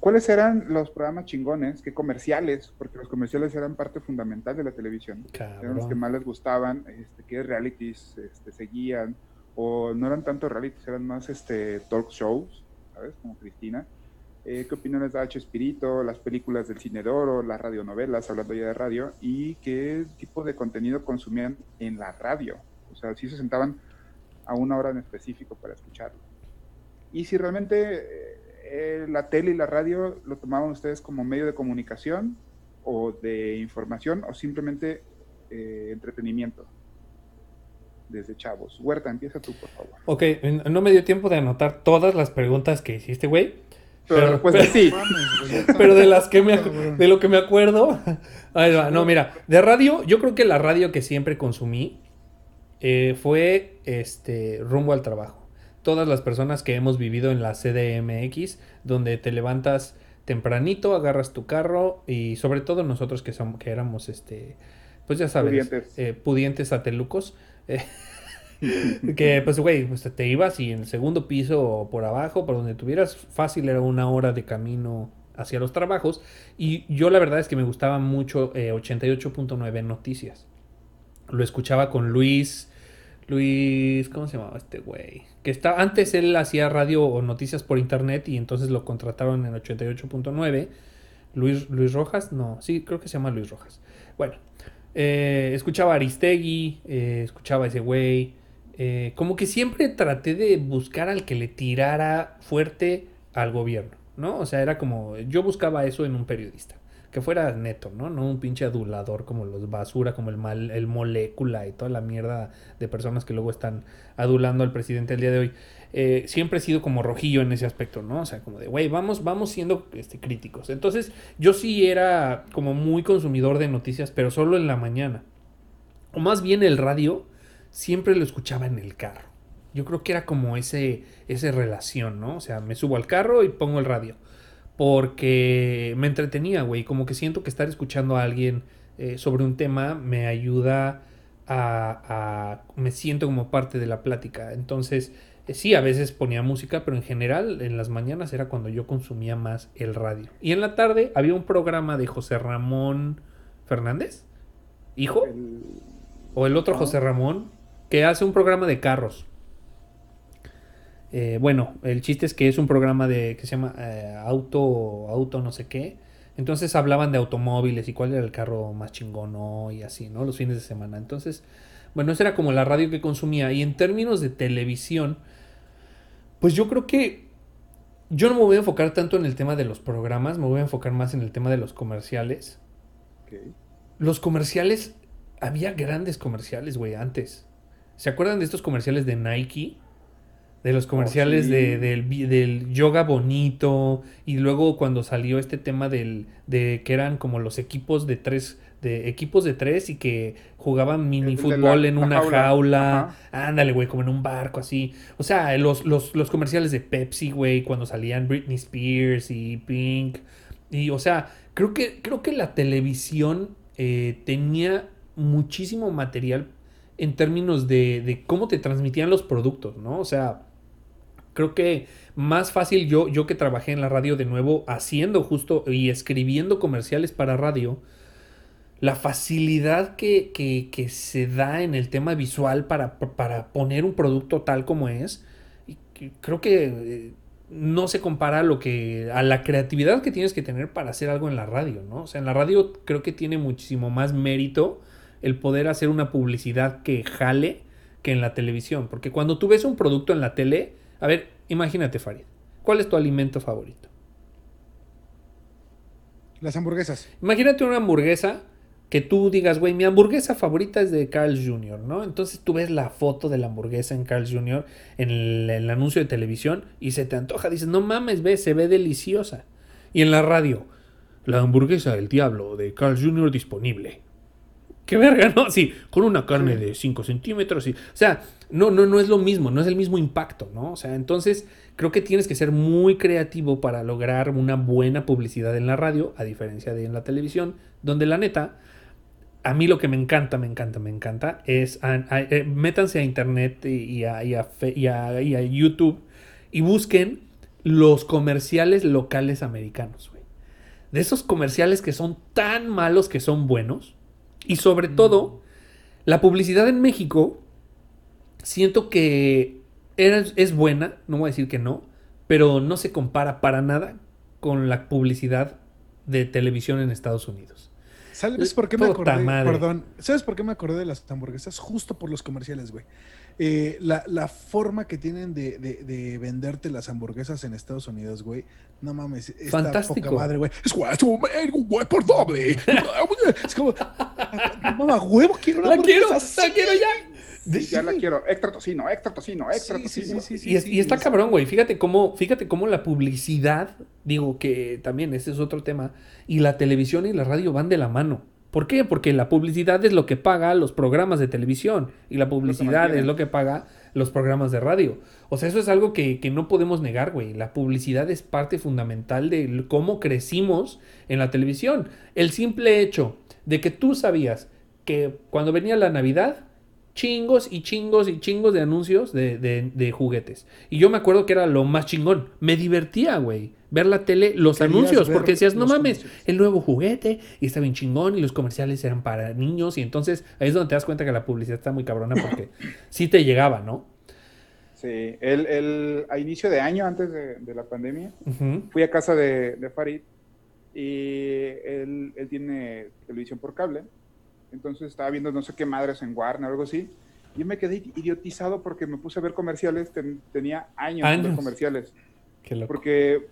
¿cuáles eran los programas chingones, qué comerciales, porque los comerciales eran parte fundamental de la televisión, eran los que más les gustaban, este, qué realities este, seguían, o no eran tanto realities, eran más este, talk shows, ¿sabes? Como Cristina. Eh, ¿Qué opiniones da H. Espíritu, las películas del cine de oro, las radionovelas, hablando ya de radio, y qué tipo de contenido consumían en la radio? O sea, si se sentaban a una hora en específico para escucharlo. Y si realmente eh, eh, la tele y la radio lo tomaban ustedes como medio de comunicación o de información o simplemente eh, entretenimiento desde chavos. Huerta, empieza tú, por favor. Ok, no me dio tiempo de anotar todas las preguntas que hiciste, güey. Pero, pues sí. pero de las que me de lo que me acuerdo. ahí va. No, mira, de radio, yo creo que la radio que siempre consumí eh, fue este rumbo al trabajo. Todas las personas que hemos vivido en la CDMX, donde te levantas tempranito, agarras tu carro y sobre todo nosotros que somos, que éramos este, pues ya sabes, Pudientes. eh, pudientes satelucos. eh, que pues güey, pues, te ibas y en el segundo piso o por abajo, por donde tuvieras fácil era una hora de camino hacia los trabajos y yo la verdad es que me gustaba mucho eh, 88.9 Noticias. Lo escuchaba con Luis Luis, ¿cómo se llamaba este güey? Que está antes él hacía radio o noticias por internet y entonces lo contrataron en 88.9. Luis Luis Rojas, no, sí, creo que se llama Luis Rojas. Bueno, eh, escuchaba Aristegui, eh, escuchaba ese güey. Eh, como que siempre traté de buscar al que le tirara fuerte al gobierno, ¿no? O sea, era como, yo buscaba eso en un periodista, que fuera neto, ¿no? No un pinche adulador como los basura, como el mal, el molécula y toda la mierda de personas que luego están adulando al presidente el día de hoy. Eh, siempre he sido como rojillo en ese aspecto, ¿no? O sea, como de, güey, vamos, vamos siendo este, críticos. Entonces, yo sí era como muy consumidor de noticias, pero solo en la mañana. O más bien el radio, siempre lo escuchaba en el carro. Yo creo que era como ese, esa relación, ¿no? O sea, me subo al carro y pongo el radio. Porque me entretenía, güey. Como que siento que estar escuchando a alguien eh, sobre un tema me ayuda a, a- Me siento como parte de la plática. Entonces, eh, sí, a veces ponía música, pero en general en las mañanas era cuando yo consumía más el radio. Y en la tarde había un programa de José Ramón Fernández, hijo, El- o el otro. José Ramón, que hace un programa de carros. Eh, bueno, el chiste es que es un programa de que se llama eh, auto, auto no sé qué. Entonces hablaban de automóviles y cuál era el carro más chingón ¿no? y así, ¿no? Los fines de semana. Entonces, bueno, esa era como la radio que consumía. Y en términos de televisión, pues yo creo que yo no me voy a enfocar tanto en el tema de los programas, me voy a enfocar más en el tema de los comerciales. Los comerciales, había grandes comerciales, güey, antes. ¿Se acuerdan de estos comerciales de Nike? De los comerciales sí. de, del, del yoga bonito. Y luego cuando salió este tema del, de que eran como los equipos de tres, de equipos de tres y que jugaban mini fútbol la- en una jaula. jaula. Ándale, güey, como en un barco así. O sea, los, los, los comerciales de Pepsi, güey, cuando salían Britney Spears y Pink. Y, o sea, creo que, creo que la televisión eh, tenía muchísimo material en términos de, de cómo te transmitían los productos, ¿no? O sea, creo que más fácil yo, yo que trabajé en la radio de nuevo, haciendo justo y escribiendo comerciales para radio, la facilidad que, que- se da en el tema visual para, para poner un producto tal como es, creo que eh, no se compara a lo que a la creatividad que tienes que tener para hacer algo en la radio, ¿no? O sea, en la radio creo que tiene muchísimo más mérito el poder hacer una publicidad que jale que en la televisión, porque cuando tú ves un producto en la tele, a ver, imagínate Farid, ¿cuál es tu alimento favorito? Las hamburguesas. Imagínate una hamburguesa que tú digas, güey, mi hamburguesa favorita es de Carl Jr., ¿no? Entonces tú ves la foto de la hamburguesa en Carl Jr. en el, el anuncio de televisión y se te antoja. Dices, no mames, ve, se ve deliciosa. Y en la radio, la hamburguesa del diablo de Carl Jr. disponible. Qué verga, ¿no? Sí, con una carne de 5 centímetros. Y, o sea, no, no, no es lo mismo, no es el mismo impacto, ¿no? O sea, entonces creo que tienes que ser muy creativo para lograr una buena publicidad en la radio, a diferencia de en la televisión, donde la neta, a mí lo que me encanta, me encanta, me encanta, es a- a- eh, métanse a internet y a, y fe- y a YouTube y busquen los comerciales locales americanos, güey. De esos comerciales que son tan malos que son buenos. Y sobre todo, la publicidad en México, siento que era- es buena, no voy a decir que no, pero no se compara para nada con la publicidad de televisión en Estados Unidos. ¿Sabes por qué me acordé? madre. Perdón. ¿Sabes por qué me acordé de las hamburguesas? Justo por los comerciales, güey. Eh, la, la forma que tienen de, de- de venderte las hamburguesas en Estados Unidos, güey. No mames. está Fantástico. Poca madre, güey. Es güey por doble. Es como. Mamá, huevo, quiero una ¡La quiero! hamburguesa ¡La quiero ya! Sí, ya la quiero. Extra tocino, extra tocino, extra Sí, sí, tocino. sí, sí, Y, es- sí, y está sí. cabrón, güey. Fíjate cómo, fíjate cómo la publicidad, digo que también ese es otro tema, y la televisión y la radio van de la mano. ¿Por qué? Porque la publicidad es lo que paga los programas de televisión y la publicidad es lo que paga los programas de radio. O sea, eso es algo que, que no podemos negar, güey. La publicidad es parte fundamental de cómo crecimos en la televisión. El simple hecho de que tú sabías que cuando venía la Navidad, chingos y chingos y chingos de anuncios de, de- de juguetes. Y yo me acuerdo que era lo más chingón. Me divertía, güey. Ver la tele, los Querías anuncios, porque decías, no mames, el nuevo juguete y está bien chingón y los comerciales eran para niños y entonces ahí es donde te das cuenta que la publicidad está muy cabrona porque sí te llegaba, ¿no? Sí, el, el- a inicio de año, antes de, de la pandemia, fui a casa de, de Farid y él, él tiene televisión por cable. Entonces estaba viendo no sé qué madres en Warner o algo así. Y yo me quedé idiotizado porque me puse a ver comerciales. ten- tenía años, Años. comerciales. Qué loco. Porque eh,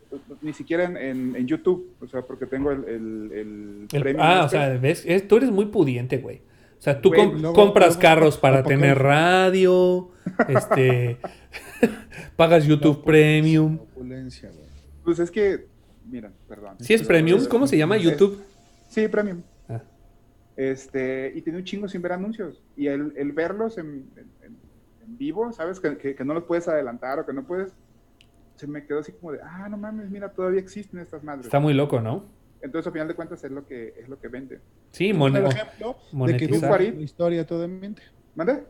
ni siquiera en, en- en YouTube, o sea, porque tengo el, el, el El- premium ah, o este. sea, ves, Es- tú eres muy pudiente, güey. O sea, tú Güey, com- luego- compras luego- carros para tener radio, este, pagas YouTube La Premium. Pues es que, mira, perdón. ¿Sí es Premium? ¿Cómo se llama YouTube? Sí, Premium. Ah. Este, y tenía un chingo sin ver anuncios. Y el, el verlos en, en- en- en vivo, ¿sabes? Que, que- que no los puedes adelantar o que no puedes. Se me quedó así como de, ah, no mames, mira, todavía existen estas madres. Está muy loco, ¿no? Entonces, al final de cuentas, es lo que, es lo que vende. Sí, Un mon- claro ejemplo de que monetizar. vivo Farid. en la historia todavía. ¿Mande?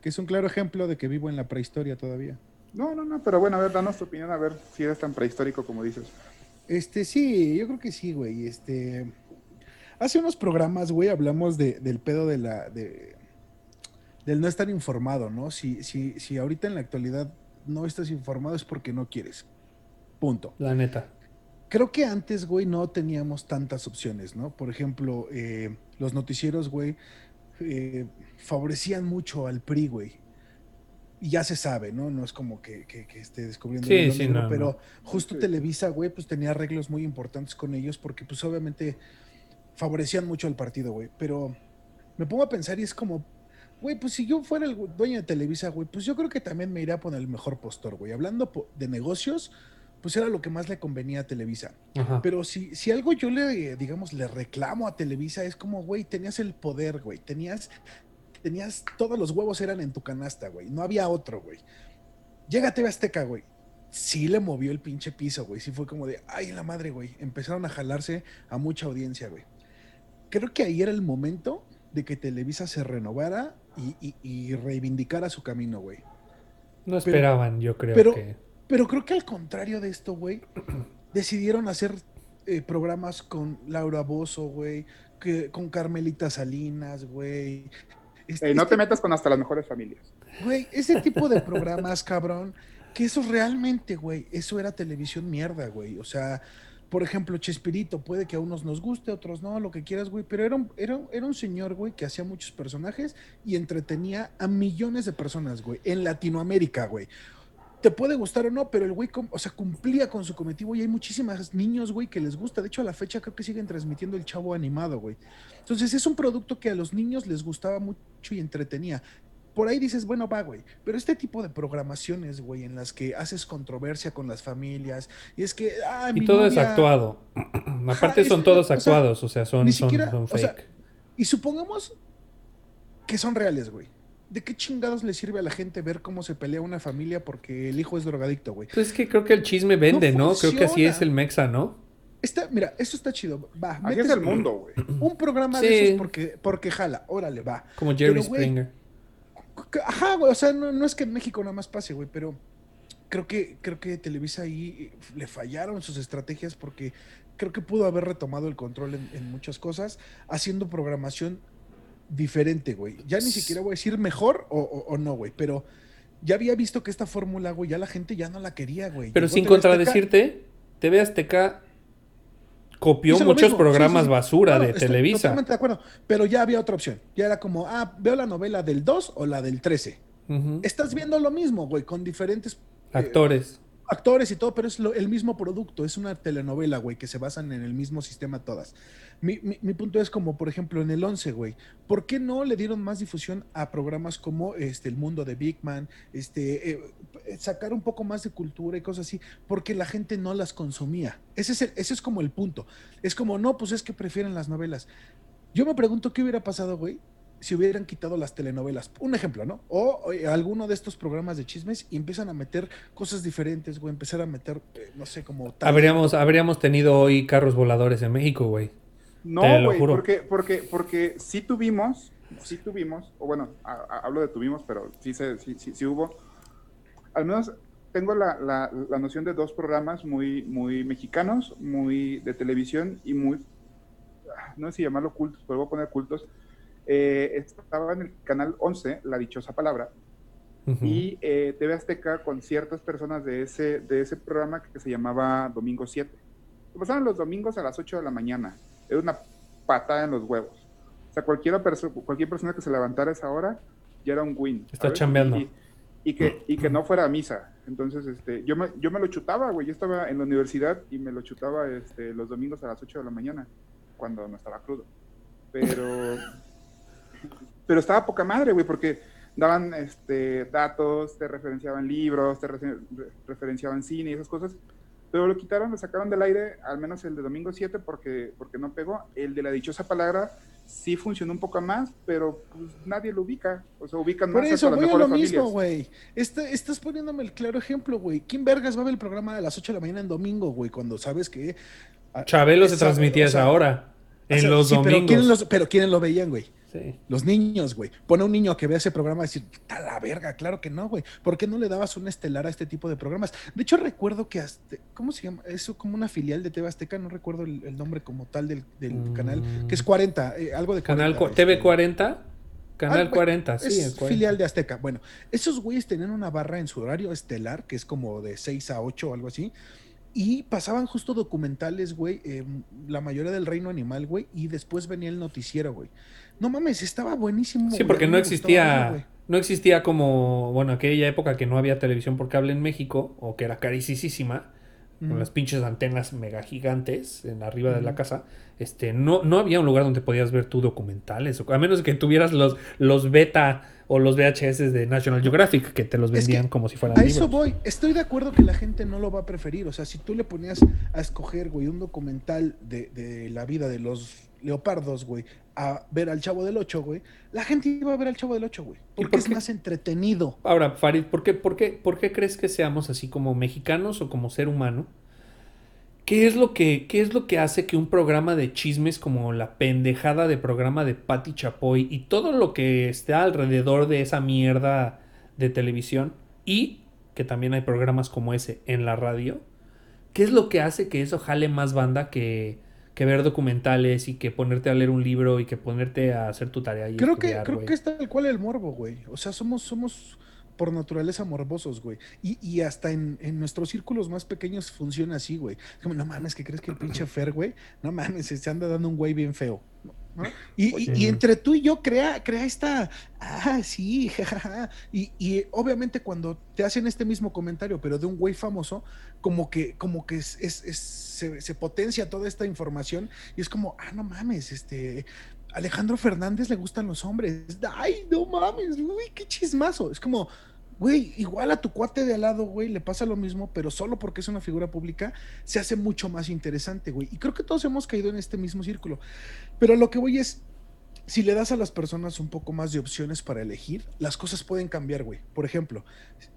Que es un claro ejemplo de que vivo en la prehistoria todavía. No, no, no, pero bueno, a ver, danos tu opinión, a ver si eres tan prehistórico como dices. Este, sí, yo creo que sí, güey. Este. Hace unos programas, güey, hablamos de, del pedo de la. De, del no estar informado, ¿no? Si, si, si ahorita en la actualidad no estás informado es porque no quieres. Punto. La neta. Creo que antes, güey, no teníamos tantas opciones, ¿no? Por ejemplo, eh, los noticieros, güey, eh, favorecían mucho al PRI, güey. Y ya se sabe, ¿no? No es como que, que- que esté descubriendo Sí, sí, negro, no, pero no. justo. Televisa, güey, pues tenía arreglos muy importantes con ellos porque, pues, obviamente favorecían mucho al partido, güey. Pero me pongo a pensar y es como, güey, pues si yo fuera el dueño de Televisa, güey, pues yo creo que también me iría a poner el mejor postor, güey. Hablando de negocios, pues era lo que más le convenía a Televisa. Ajá. Pero si, si algo yo le, digamos, le reclamo a Televisa, es como, güey, tenías el poder, güey. Tenías, tenías, todos los huevos eran en tu canasta, güey. No había otro, güey. Llega TV Azteca, güey. Sí le movió el pinche piso, güey. Sí fue como de, ay, la madre, güey. Empezaron a jalarse a mucha audiencia, güey. Creo que ahí era el momento de que Televisa se renovara y, y- y reivindicara su camino, güey. No esperaban, yo creo pero- que. Pero creo que al contrario de esto, güey, decidieron hacer eh, programas con Laura Bozo, güey, que, con Carmelita Salinas, güey. Este- Ey, no te este- metas con hasta las mejores familias. Güey, ese tipo de programas, cabrón, que eso realmente, güey, eso era televisión mierda, güey. O sea, por ejemplo, Chespirito, puede que a unos nos guste, a otros no, lo que quieras, güey, pero era un, era, era un señor, güey, que hacía muchos personajes y entretenía a millones de personas, güey, en Latinoamérica, güey. Te puede gustar o no, pero el güey, o sea, cumplía con su cometido y hay muchísimos niños, güey, que les gusta. De hecho, a la fecha creo que siguen transmitiendo el chavo animado, güey. Entonces, es un producto que a los niños les gustaba mucho y entretenía por ahí dices, bueno, va, güey. Pero este tipo de programaciones, güey, en las que haces controversia con las familias, y es que. Ah, Y mi todo es actuado. Aparte es- son todos o sea, actuados, o sea, son, siquiera- son o sea, fake. Y supongamos que son reales, güey. ¿De qué chingados le sirve a la gente ver cómo se pelea una familia porque el hijo es drogadicto, güey? Pues es que creo que el chisme vende, No ¿no? Creo que así es el Mexa, ¿no? Está, mira, esto está chido. Va, metes es el mundo, güey. Un programa Sí. de esos porque, porque jala. Órale, va. Como Jerry Springer. Ajá, güey. O sea, no, no es que en México nada más pase, güey, pero creo que, creo que Televisa ahí eh, le fallaron sus estrategias porque creo que pudo haber retomado el control en, en muchas cosas, haciendo programación diferente, güey. Ya ni siquiera voy a decir mejor o, o- o no, güey, pero ya había visto que esta fórmula, güey, ya la gente ya no la quería, güey. Pero Llegó sin TV Azteca- contradecirte, TV Azteca copió muchos mismo, programas sí, sí, sí. basura Claro, de estoy Televisa. Totalmente de acuerdo. Pero ya había otra opción. Ya era como, ah, veo la novela del 2 o la del 13. Ujú. Estás viendo lo mismo, güey, con diferentes eh, Actores. actores y todo, pero es lo- el mismo producto. Es una telenovela, güey, que se basan en el mismo sistema todas. Mi, punto es como, por ejemplo, en el 11, güey. ¿Por qué no le dieron más difusión a programas como este, El Mundo de Big Man? Este, eh, sacar un poco más de cultura y cosas así, porque la gente no las consumía. Ese es, el- ese es como el punto. Es como, no, pues es que prefieren las novelas. Yo me pregunto qué hubiera pasado, güey, si hubieran quitado las telenovelas. Un ejemplo, ¿no? O, eh, alguno de estos programas de chismes y empiezan a meter cosas diferentes, güey, empezar a meter, eh, no sé, como. Habríamos, habríamos tenido hoy carros voladores en México, güey. No, güey, porque, porque, porque sí tuvimos, sí tuvimos, o bueno, a- a- hablo de tuvimos, pero sí, se, sí, sí, sí hubo. Al menos tengo la, la- la noción de dos programas muy, muy mexicanos, muy de televisión y muy, ah, no sé si llamarlo cultos, pero voy a poner cultos. Eh, estaba en el canal 11, La Dichosa Palabra, y eh, TV Azteca con ciertas personas de ese, de ese programa que se llamaba Domingo 7. Se pasaban los domingos a las 8 de la mañana. Era una patada en los huevos. O sea, cualquiera perso- cualquier persona que se levantara a esa hora ya era un win. Está ¿sabes? chambeando. Y, y que, y que no fuera a misa. Entonces, este, yo me, yo me lo chutaba, güey. Yo estaba en la universidad y me lo chutaba este, los domingos a las 8 de la mañana, cuando no estaba crudo. Pero, pero estaba poca madre, güey, porque daban este, datos, te referenciaban libros, te refer- re- referenciaban cine y esas cosas. Pero lo quitaron, lo sacaron del aire, al menos el de domingo 7, porque, porque no pegó. El de la dichosa palabra sí funcionó un poco más, pero pues, nadie lo ubica. O sea, ubican Por más eso, voy a lo mismo, güey. Está- estás poniéndome el claro ejemplo, güey. ¿Quién vergas va a ver el programa a las 8 de la mañana en domingo, güey? Cuando sabes que... ah, Chabelo se transmitía o esa hora. En o sea, los sí, Pero domingos. ¿quiénes, los- pero ¿quiénes lo veían, güey? Sí. Los niños, güey. Pone a un niño que vea ese programa y decir, a la verga, claro que no, güey. ¿Por qué no le dabas un estelar a este tipo de programas? De hecho, recuerdo que hasta, ¿cómo se llama? Eso como una filial de TV Azteca, no recuerdo el, el nombre como tal del, del Mm. canal, que es 40, eh, algo de Canal 40, cua- TV este, 40. Canal Ah, güey, 40, sí. es el 40. filial de Azteca. Bueno, esos güeyes tenían una barra en su horario estelar, que es como de 6 a 8 o algo así. Y pasaban justo documentales, güey, eh, la mayoría del reino animal, güey, y después venía el noticiero, güey. No mames, estaba buenísimo. Sí, güey, porque no existía, verlo, no existía como, bueno, aquella época que no había televisión por cable en México, o que era carísima, con Ujú. las pinches antenas mega gigantes en arriba de la casa, este, no, no había un lugar donde podías ver tú documentales, o, a menos que tuvieras los, los beta o los VHS de National Geographic, que te los Es que vendían como si fueran A libros. eso voy. Estoy de acuerdo que la gente no lo va a preferir. O sea, si tú le ponías a escoger, güey, un documental de, de la vida de los leopardos, güey, a ver al Chavo del Ocho, güey, la gente iba a ver al Chavo del Ocho, güey. Porque por es más entretenido. Ahora, Farid, ¿por qué, por, qué, ¿por qué crees que seamos así como mexicanos o como ser humano? ¿Qué es, lo que, ¿Qué es lo que hace que un programa de chismes como la pendejada de programa de Patti Chapoy y todo lo que está alrededor de esa mierda de televisión y que también hay programas como ese en la radio? ¿Qué es lo que hace que eso jale más banda que, que ver documentales y que ponerte a leer un libro y que ponerte a hacer tu tarea y Creo que, creo que es tal cual el morbo, güey. O sea, somos, somos por naturaleza morbosos, güey. Y, y hasta en, en nuestros círculos más pequeños funciona así, güey. Como, no mames, que crees que el pinche Fer, güey? No mames, se anda dando un güey bien feo. ¿no? Y, y entre tú y yo crea, crea esta, ah, sí, jajaja. Y, y obviamente cuando te hacen este mismo comentario, pero de un güey famoso, como que, como que es, es- es- se, se potencia toda esta información y es como, ah, no mames, este, Alejandro Fernández le gustan los hombres. Ay, no mames, uy, qué chismazo. Es como, güey, igual a tu cuate de al lado, güey, le pasa lo mismo, pero solo porque es una figura pública, se hace mucho más interesante, güey. Y creo que todos hemos caído en este mismo círculo. Pero lo que voy es, si le das a las personas un poco más de opciones para elegir, las cosas pueden cambiar, güey. Por ejemplo,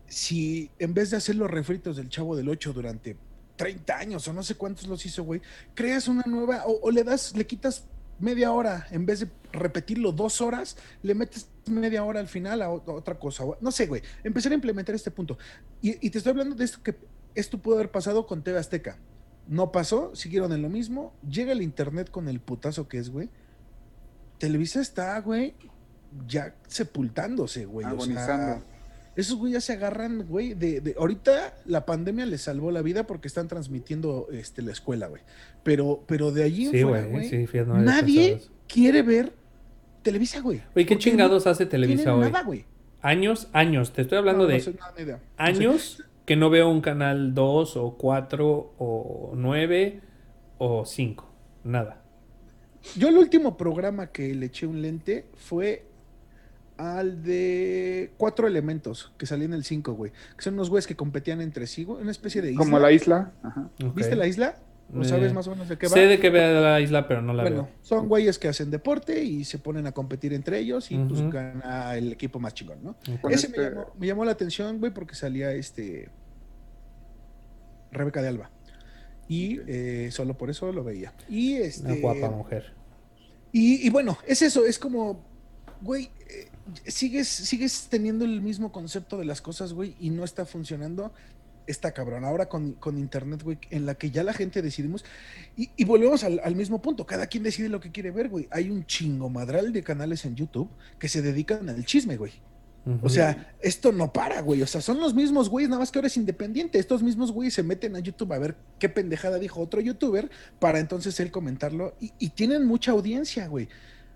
si en vez de hacer los refritos del Chavo del 8 durante 30 años o no sé cuántos los hizo, güey, creas una nueva o, o le das, le quitas media hora, en vez de repetirlo dos horas, le metes media hora al final a, ot- a otra cosa. No sé, güey. Empezar a implementar este punto. Y, y te estoy hablando de esto que esto pudo haber pasado con TV Azteca. No pasó, siguieron en lo mismo. Llega el internet con el putazo que es, güey. Televisa está, güey, ya sepultándose, güey. o sea, Agonizando. esos güey ya se agarran, güey, de, de- ahorita la pandemia les salvó la vida porque están transmitiendo este la escuela, güey. Pero, pero de allí en Sí, fuera, güey, güey, sí, fíjate, no había nadie pensado quiere ver Televisa, güey. Oye, ¿qué chingados no hace Televisa hoy? nada, güey. Años, años. Te estoy hablando No, de no sé, no, ni idea. No sé. años que no veo un canal 2 o 4 o 9 o 5. Nada. Yo el último programa que le eché un lente fue al de Cuatro Elementos, que salía en el 5, güey. Que son unos güeyes que competían entre sí, güey. Una especie de isla. Como la isla. Ajá. Ok. ¿Viste la isla? ¿No Eh, sabes más o menos de qué va? Sé de qué ve la isla, pero no la Bueno, veo. son güeyes que hacen deporte y se ponen a competir entre ellos y pues Ujú. gana el equipo más chingón, ¿no? Ese este- me, llamó, me llamó la atención, güey, porque salía este Rebeca de Alba. Y eh, solo por eso lo veía. Y este. Una guapa mujer. Y, y bueno, es eso, es como, güey, eh, sigues, sigues teniendo el mismo concepto de las cosas, güey, y no está funcionando. Está cabrón. Ahora con, con internet, güey, en la que ya la gente decidimos. Y, y volvemos al, al mismo punto. Cada quien decide lo que quiere ver, güey. Hay un chingo madral de canales en YouTube que se dedican al chisme, güey. O sea, esto no para, güey. O sea, son los mismos güeyes, nada más que ahora es independiente. Estos mismos güeyes se meten a YouTube a ver qué pendejada dijo otro youtuber para entonces él comentarlo. Y, y tienen mucha audiencia, güey.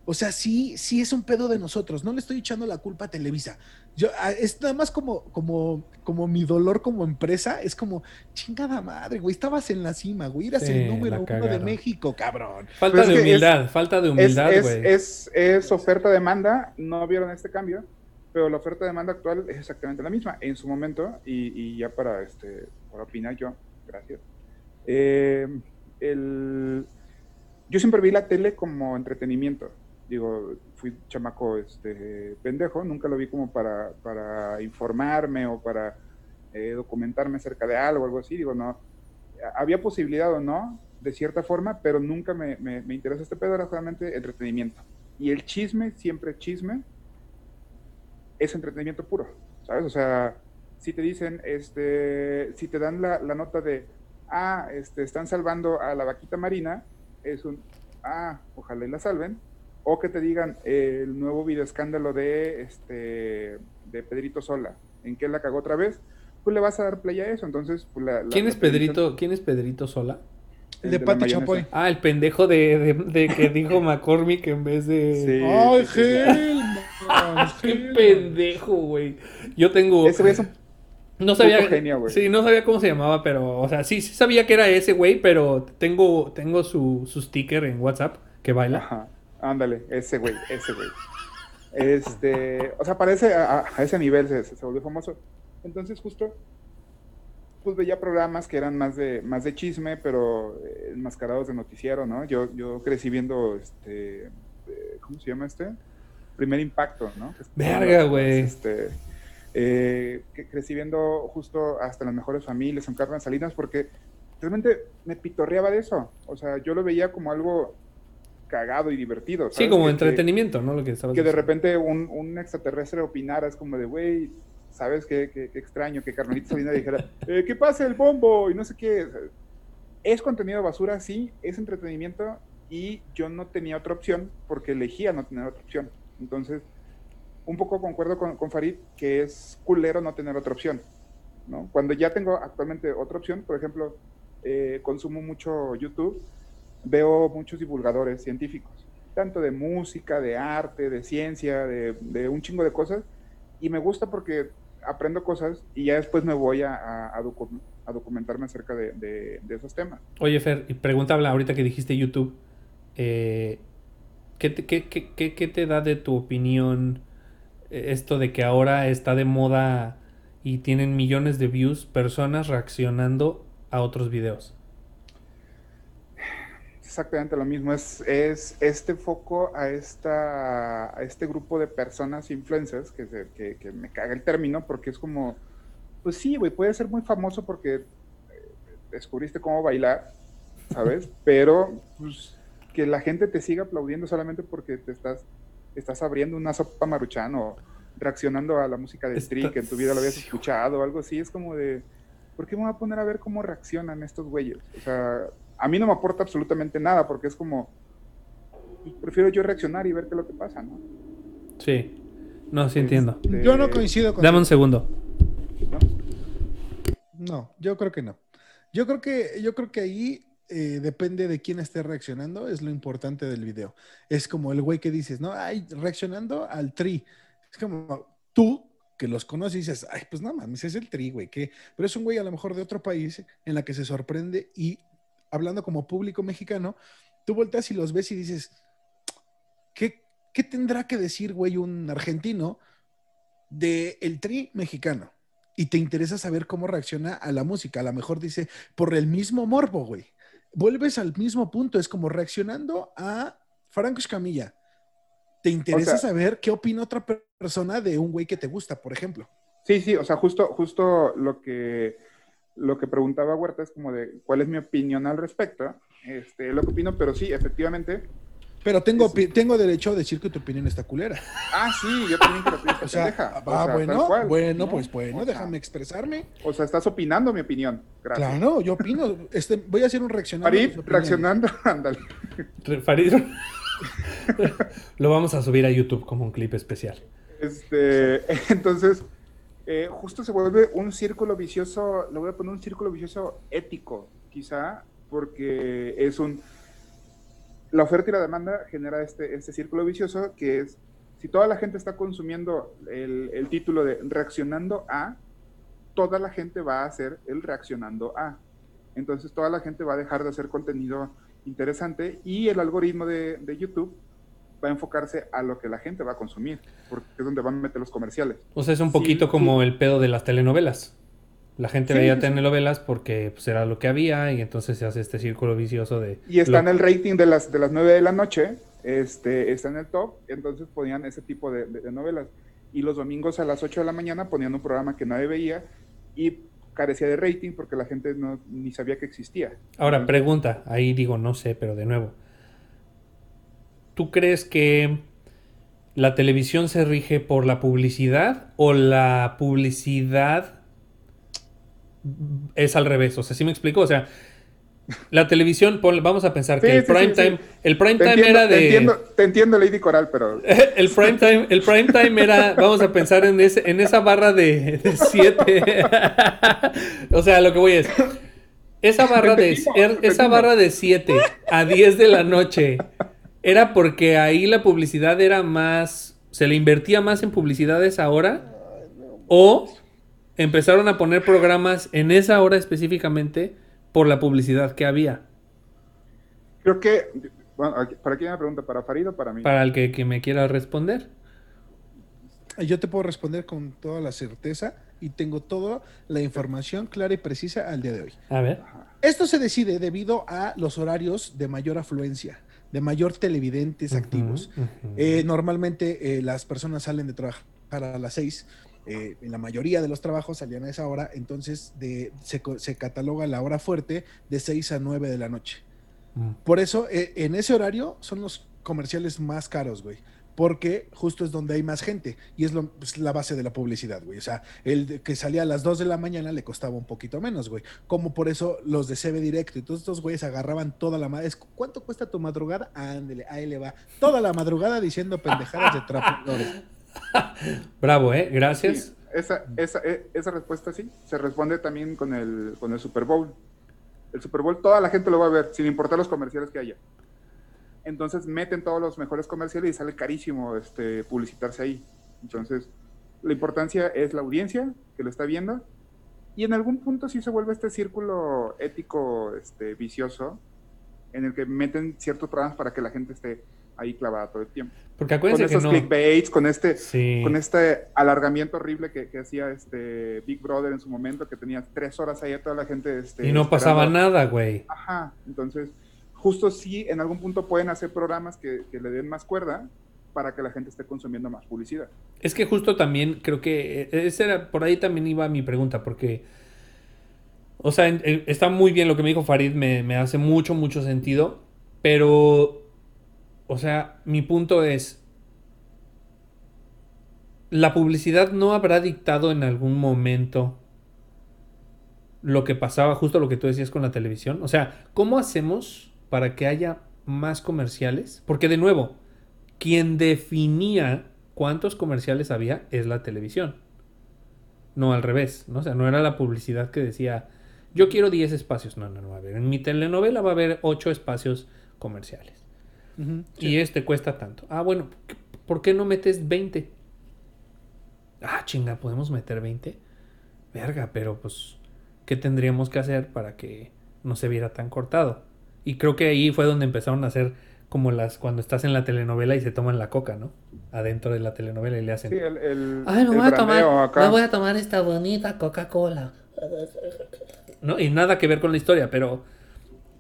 O sea, sí, sí es un pedo de nosotros. No le estoy echando la culpa a Televisa. Yo, a- es nada más como, como, como mi dolor como empresa. Es como, chingada madre, güey. Estabas en la cima, güey. Eras Sí, el número uno de. México, cabrón. Falta de humildad, falta de humildad, es, güey. es, es oferta-demanda, no vieron este cambio, pero la oferta-demanda actual es exactamente la misma. En su momento, y, y ya para, este, para opinar yo, gracias. eh, el, yo siempre vi la tele como entretenimiento. Digo, fui chamaco este, pendejo, nunca lo vi como para, para informarme o para eh, documentarme acerca de algo, algo así. Digo, no. Había posibilidad o no, de cierta forma, pero nunca me, me, me interesó este pedo, era solamente entretenimiento. Y el chisme, siempre chisme, es entretenimiento puro, ¿sabes? O sea, si te dicen, este, si te dan la, la nota de, ah, este, están salvando a la vaquita marina, es un, ah, ojalá y la salven, o que te digan eh, el nuevo video escándalo de, este, de Pedrito Sola, ¿en qué la cagó otra vez? Pues le vas a dar play a eso, entonces, pues la, la- ¿Quién es Pedrito? ¿Quién es Pedrito Sola? El de la Pati. Chapoy. Ah, el pendejo de, de- de que dijo McCormick en vez de. Sí. ¡Ay, sí. Helman! ¡Qué pendejo, güey! Yo tengo. Ese güey es un No sabía. genio, güey. sí, no sabía cómo se llamaba, pero. O sea, sí, sí sabía que era ese güey, pero tengo, tengo su, su sticker en WhatsApp que baila. Ajá, ándale, ese güey, ese güey. Este, o sea, parece a, a ese nivel se, se volvió famoso. Entonces, justo, pues veía programas que eran más de, más de chisme, pero eh, enmascarados de noticiero, ¿no? Yo, yo crecí viendo, este, eh, ¿cómo se llama este? Primer Impacto, ¿no? Verga, güey. Este, eh, crecí viendo justo hasta las mejores familias en Carmen Salinas porque realmente me pitorreaba de eso. O sea, yo lo veía como algo cagado y divertido. Sí, ¿sabes? como Que- entretenimiento, ¿no? Lo que estabas Que, de repente un, un extraterrestre opinara, es como de, güey, ¿sabes qué, qué, qué extraño que Carmelita Salinas dijera, eh, ¿qué pasa el bombo? Y no sé qué. Es contenido basura, sí, es entretenimiento y yo no tenía otra opción porque elegía no tener otra opción. Entonces, un poco concuerdo con, con Farid que es culero no tener otra opción. ¿no? Cuando ya tengo actualmente otra opción, por ejemplo, eh, consumo mucho YouTube, veo muchos divulgadores científicos, tanto de música, de arte, de ciencia, de, un chingo de cosas, y me gusta porque aprendo cosas y ya después me voy a, a- a docu- a documentarme acerca de, esos temas. Oye, Fer, pregunta ahorita que dijiste YouTube. eh, ¿qué, te, qué, qué- qué- qué te da de tu opinión eh, esto de que ahora está de moda y tienen millones de views personas reaccionando a otros videos? Exactamente lo mismo, es, es este foco a, esta, a este grupo de personas influencers, que, se- que, que me caga el término, porque es como, pues sí, güey, puede ser muy famoso porque eh, descubriste cómo bailar, ¿sabes? Pero pues, que la gente te siga aplaudiendo solamente porque te estás, estás abriendo una sopa maruchan o reaccionando a la música de Street que en tu vida lo habías escuchado o algo así, es como de, ¿por qué me voy a poner a ver cómo reaccionan estos güeyes? O sea, a mí no me aporta absolutamente nada porque es como, pues, prefiero yo reaccionar y ver qué es lo que pasa, ¿no? Sí. No, sí entiendo. Este, Yo no coincido con Dame un segundo. ¿no? No, yo creo que no. Yo creo que, yo creo que ahí eh, depende de quién esté reaccionando, es lo importante del video. Es como el güey que dices, ¿no? Ay, reaccionando al tri. Es como tú que los conoces y dices, ay, pues no mames, es el tri, güey. ¿qué? Pero es un güey a lo mejor de otro país en la que se sorprende y hablando como público mexicano, tú volteas y los ves y dices, ¿qué, qué tendrá que decir, güey, un argentino de el tri mexicano? y te interesa saber cómo reacciona a la música. A lo mejor dice, por el mismo morbo, güey. Vuelves al mismo punto, es como reaccionando a Franco Escamilla. Te interesa sea- saber qué opina otra per- persona de un güey que te gusta, por ejemplo. Sí, sí, o sea, justo, justo lo que lo que preguntaba Huerta es como de cuál es mi opinión al respecto. Este, lo que opino, pero sí, efectivamente. Pero tengo, Es- tengo derecho a decir que tu opinión está culera. Ah, sí, yo también creo que O sea, pendeja. ah, O sea, tal bueno, cual, bueno, ¿no? pues bueno, O sea, déjame expresarme. O sea, estás opinando mi opinión. Gracias. Claro, yo opino. Este, voy a hacer un reaccionando. a Farid, reaccionando, ándale. Farid. Lo vamos a subir a YouTube como un clip especial. Este, entonces, eh, justo se vuelve un círculo vicioso, le voy a poner un círculo vicioso ético, quizá, porque es un... La oferta y la demanda genera este, este círculo vicioso que es, si toda la gente está consumiendo el, el título de reaccionando a, toda la gente va a hacer el reaccionando a. Entonces toda la gente va a dejar de hacer contenido interesante y el algoritmo de, de YouTube va a enfocarse a lo que la gente va a consumir, porque es donde van a meter los comerciales. O sea, es un Sí, poquito sí. como el pedo de las telenovelas. La gente Sí, veía sí, sí. telenovelas porque pues, era lo que había y entonces se hace este círculo vicioso de... Y está lo- en el rating de las, de las 9 de la noche, este, está en el top, entonces ponían ese tipo de, de- de novelas. Y los domingos a las 8 de la mañana ponían un programa que nadie veía y carecía de rating porque la gente no, ni sabía que existía. Ahora, pregunta, ahí digo no sé, pero de nuevo. ¿Tú crees que la televisión se rige por la publicidad o la publicidad es al revés? O sea, ¿sí me explico? O sea, la televisión, vamos a pensar que el sí, prime sí, time, el prime Te time entiendo, era te de entiendo, te entiendo, Lady Coral, pero el prime time, el prime time era, vamos a pensar en ese, en esa barra de 7. o sea, lo que voy es. Esa barra de Repetimos, esa barra de 7 a 10 de la noche era porque ahí la publicidad era más. Se le invertía más en publicidades ahora. O empezaron a poner programas en esa hora específicamente por la publicidad que había. creo que, bueno, ¿para quién me pregunta? ¿Para Farid o para mí? Para el que, que me quiera responder. Yo te puedo responder con toda la certeza y tengo toda la información clara y precisa al día de hoy. A ver. Esto se decide debido a los horarios de mayor afluencia, de mayor televidentes activos. Eh, normalmente eh, las personas salen de trabajar a las 6. eh, en la mayoría de los trabajos salían a esa hora, entonces de- se, se cataloga la hora fuerte de 6 a 9 de la noche. Mm. Por eso, en ese horario son los comerciales más caros, güey. Porque justo es donde hay más gente y es lo- pues, la base de la publicidad, güey. O sea, el que salía a las 2 de la mañana le costaba un poquito menos, güey. Como por eso los de CB Directo y todos estos güeyes agarraban toda la madrugada. ¿Cuánto cuesta tu madrugada? Ándele, ahí le va. Toda la madrugada diciendo pendejadas de trapeadores. Bravo, ¿eh? Gracias. Sí, esa, esa, e- esa respuesta sí, se responde también con el, con el Super Bowl. El Super Bowl toda la gente lo va a ver, sin importar los comerciales que haya. Entonces meten todos los mejores comerciales y sale carísimo este, publicitarse ahí. Entonces, la importancia es la audiencia que lo está viendo y en algún punto sí se vuelve este círculo ético este, vicioso en el que meten ciertos programas para que la gente esté ahí clavada todo el tiempo. Porque Con acuérdense que esos no. clickbaits, con este, Sí. con este alargamiento horrible que, que hacía este Big Brother en su momento, que tenía tres horas ahí a toda la gente. Este, Y no pasaba esperando. nada, güey. Ajá, entonces justo sí, en algún punto pueden hacer programas que, le den más cuerda para que la gente esté consumiendo más publicidad. Es que justo también creo que eh, ese por ahí también iba mi pregunta, porque, o sea, está muy bien lo que me dijo Farid, me, me hace mucho, mucho sentido, pero, o sea, mi punto es, la publicidad no habrá dictado en algún momento lo que pasaba, justo lo que tú decías con la televisión. O sea, ¿cómo hacemos para que haya más comerciales? Porque de nuevo, quien definía cuántos comerciales había es la televisión. No al revés, ¿no? O sea, no era la publicidad que decía, yo quiero 10 espacios. No, no, no, a ver, en mi telenovela va a haber 8 espacios comerciales. Y este cuesta tanto. Ah, bueno, ¿por qué no metes 20? Ah, chinga, ¿podemos meter 20? Verga, pero pues, ¿qué tendríamos que hacer para que no se viera tan cortado? Y creo que ahí fue donde empezaron a hacer como las cuando estás en la telenovela y se toman la coca, ¿no? Adentro de la telenovela y le hacen. Sí, el, el, Ay, me el voy a tomar, acá. me voy a tomar esta bonita Coca-Cola. ¿No? Y nada que ver con la historia, pero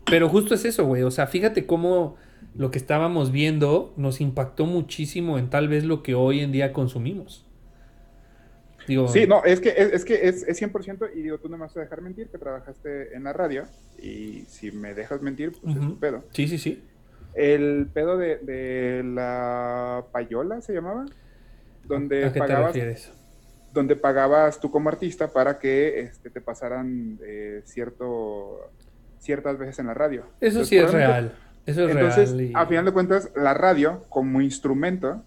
pero justo es eso, güey. O sea, fíjate cómo lo que estábamos viendo nos impactó muchísimo en tal vez lo que hoy en día consumimos. Digo, Sí, no, es que es, es que es, es 100% y digo, tú no me vas a dejar mentir que trabajaste en la radio y si me dejas mentir, pues es un pedo. Sí, sí, sí. El pedo de, de la payola se llamaba, donde ¿A qué te pagabas, refieres? donde pagabas tú como artista para que este, te pasaran eh, cierto ciertas veces en la radio. Eso Entonces, sí es real. Eso es Entonces, real. y- a final de cuentas, la radio como instrumento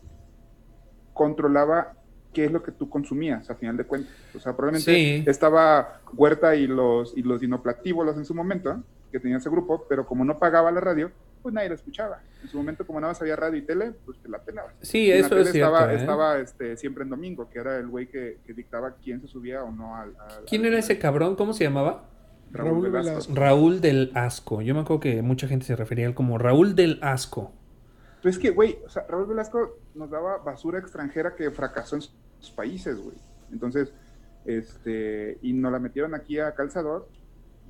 controlaba qué es lo que tú consumías, a final de cuentas. O sea, probablemente Sí. estaba Huerta y los, y los dinoplatívolos en su momento, que tenía ese grupo, pero como no pagaba la radio, pues nadie la escuchaba. En su momento, como nada más había radio y tele, pues te la pelabas. Sí, Y en la eso tele es cierto. Estaba, ¿eh? estaba, este, siempre en domingo, que era el güey que, que dictaba quién se subía o no al... al- ¿Quién al- era ese cabrón? ¿Cómo se llamaba? Raúl Raúl Velasco. Velasco. Raúl del Asco. Yo me acuerdo que mucha gente se refería a él como Raúl del Asco. Pues es que, güey, o sea, Raúl Velasco nos daba basura extranjera que fracasó en sus países, güey. Entonces, este, y nos la metieron aquí a Calzador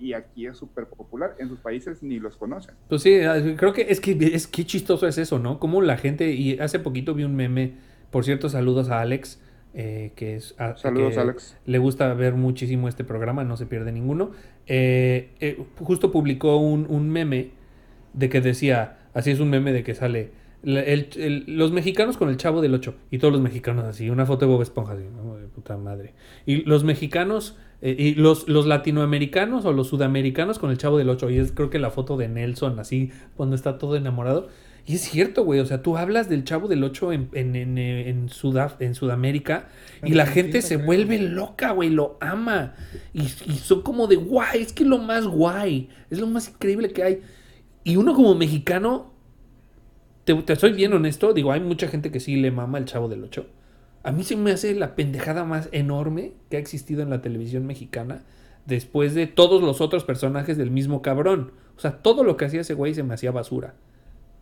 y aquí es súper popular. En sus países ni los conocen. Pues sí, creo que es que es que chistoso es eso, ¿no? Como la gente, y hace poquito vi un meme, por cierto, saludos a Alex, eh, que es a- Saludos, que Alex. le gusta ver muchísimo este programa, no se pierde ninguno. Eh, eh, justo publicó un, un meme de que decía, así es un meme de que sale el- el- los mexicanos con el chavo del 8 y todos los mexicanos así, una foto de Bob Esponja así, ¿no? de puta madre. Y los mexicanos eh, y los, los latinoamericanos o los sudamericanos con el chavo del 8 y es creo que la foto de Nelson así cuando está todo enamorado. Y es cierto, güey, o sea, tú hablas del chavo del 8 en, en, en, en, Sudaf- en Sudamérica y la gente se vuelve loca, güey, lo ama. Y, y son como de guay, es que es lo más guay, es lo más increíble que hay. Y uno como mexicano, te, te soy bien honesto, digo, hay mucha gente que sí le mama el chavo del 8. A mí se me hace la pendejada más enorme que ha existido en la televisión mexicana después de todos los otros personajes del mismo cabrón. O sea, todo lo que hacía ese güey se me hacía basura.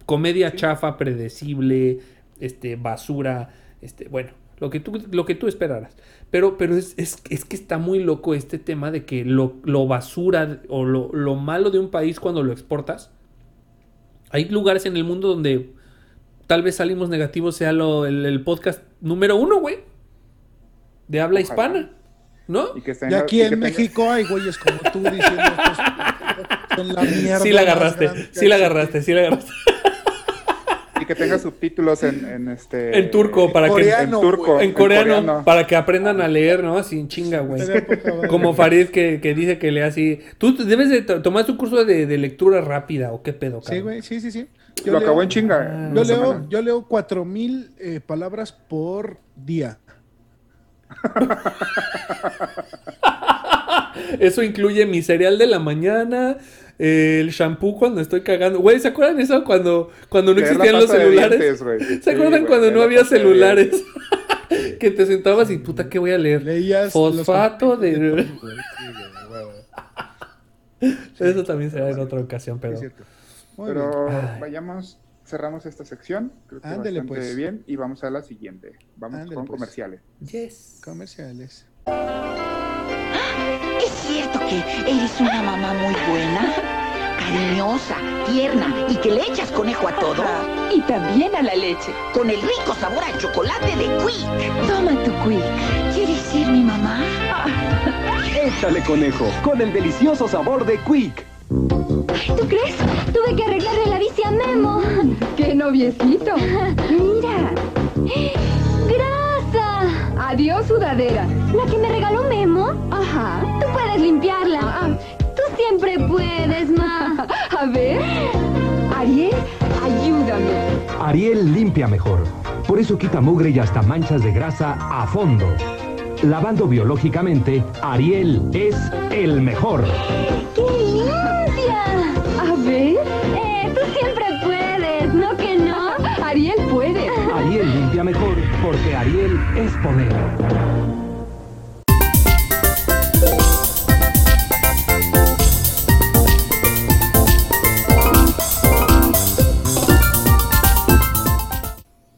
Comedia chafa, predecible, este, basura, este, bueno, lo que tú, lo que tú esperaras. Pero, pero es, es, es que está muy loco este tema de que lo, lo basura o lo, lo malo de un país cuando lo exportas. Hay lugares en el mundo donde tal vez salimos negativos sea lo, el, el podcast número uno, güey. De habla Ojalá. hispana. ¿No? Y, que Y aquí y que en tenga- México hay güeyes como tú diciendo estos son la mierda. Sí la agarraste, sí la agarraste, sí la agarraste. Que tenga subtítulos en, en este... En turco, para que- Coreano, en turco. En coreano, para que aprendan a leer, ¿no? Así en chinga, güey. Como Farid que, que dice que lee así. Tú debes de to- tomar tu curso de, de lectura rápida o qué pedo, Sí, cabrón? güey, sí, sí, sí. Lo acabó en chinga. Ah, en Yo leo, yo leo 4000 eh, palabras por día. Eso incluye mi cereal de la mañana, eh, el shampoo cuando estoy cagando. Güey, ¿se acuerdan eso cuando, cuando no existían los de celulares? dientes. ¿Se acuerdan cuando no había de celulares? que te sentabas y puta, ¿qué voy a leer? Leías Fosfato los de... güey. Eso también será en otra ocasión, Sí, pero... es cierto. Muy Pero. Ay. vayamos, cerramos esta sección. Creo que Ándele, bastante pues. bien. Y vamos a la siguiente. Vamos Ándele, con pues. comerciales. Yes. Comerciales. ¿Es cierto que eres una mamá muy buena? cariñosa, tierna y que le echas conejo a todo. Y también a la leche. Con el rico sabor a chocolate de Quick. Toma tu quick. ¿Quieres ser mi mamá? Échale conejo con el delicioso sabor de Quick. ¿Tú crees? Tuve que arreglarle la bici a Memo. ¡Qué noviecito! Mira. Adiós, sudadera. ¿La que me regaló Memo? Ajá. Tú puedes limpiarla. Ah. Tú siempre puedes, Ma. A ver. Ariel, ayúdame. Ariel limpia mejor. Por eso quita mugre y hasta manchas de grasa a fondo. Lavando biológicamente, Ariel es el mejor. ¡Qué limpia! A ver. Eh, tú siempre puedes, ¿no que no? Ariel puede. Ariel limpia mejor porque Ariel es poder.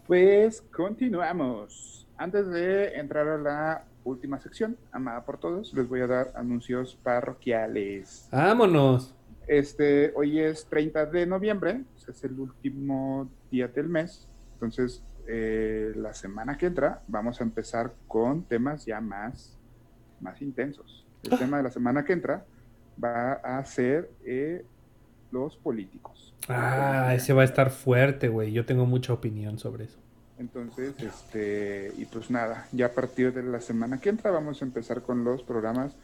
Pues continuamos. Antes de entrar a la última sección, amada por todos, les voy a dar anuncios parroquiales. Vámonos. Este, hoy es 30 de noviembre, es el último día del mes. Entonces, eh, la semana que entra vamos a empezar con temas ya más, más intensos. El tema de la semana que entra va a ser eh, los políticos. Ah, ese va a estar fuerte, güey. Yo tengo mucha opinión sobre eso. Entonces, este, y pues nada, ya a partir de la semana que entra vamos a empezar con los programas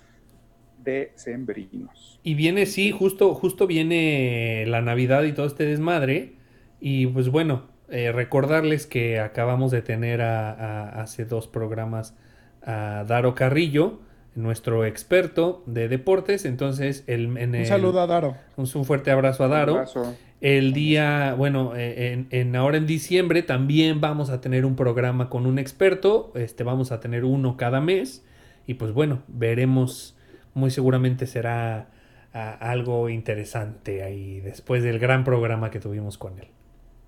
de sembrinos. Y viene, sí, justo, justo viene la Navidad y todo este desmadre. Y pues bueno, eh, recordarles que acabamos de tener a, a- hace dos programas a Daro Carrillo, nuestro experto de deportes. Entonces, el, en Un el- saludo a Daro. un, un fuerte abrazo a Daro. Un abrazo. El día, bueno, eh, en, en- ahora en diciembre también vamos a tener un programa con un experto. Este, vamos a tener uno cada mes. Y pues bueno, veremos. Muy seguramente será ah, algo interesante ahí después del gran programa que tuvimos con él.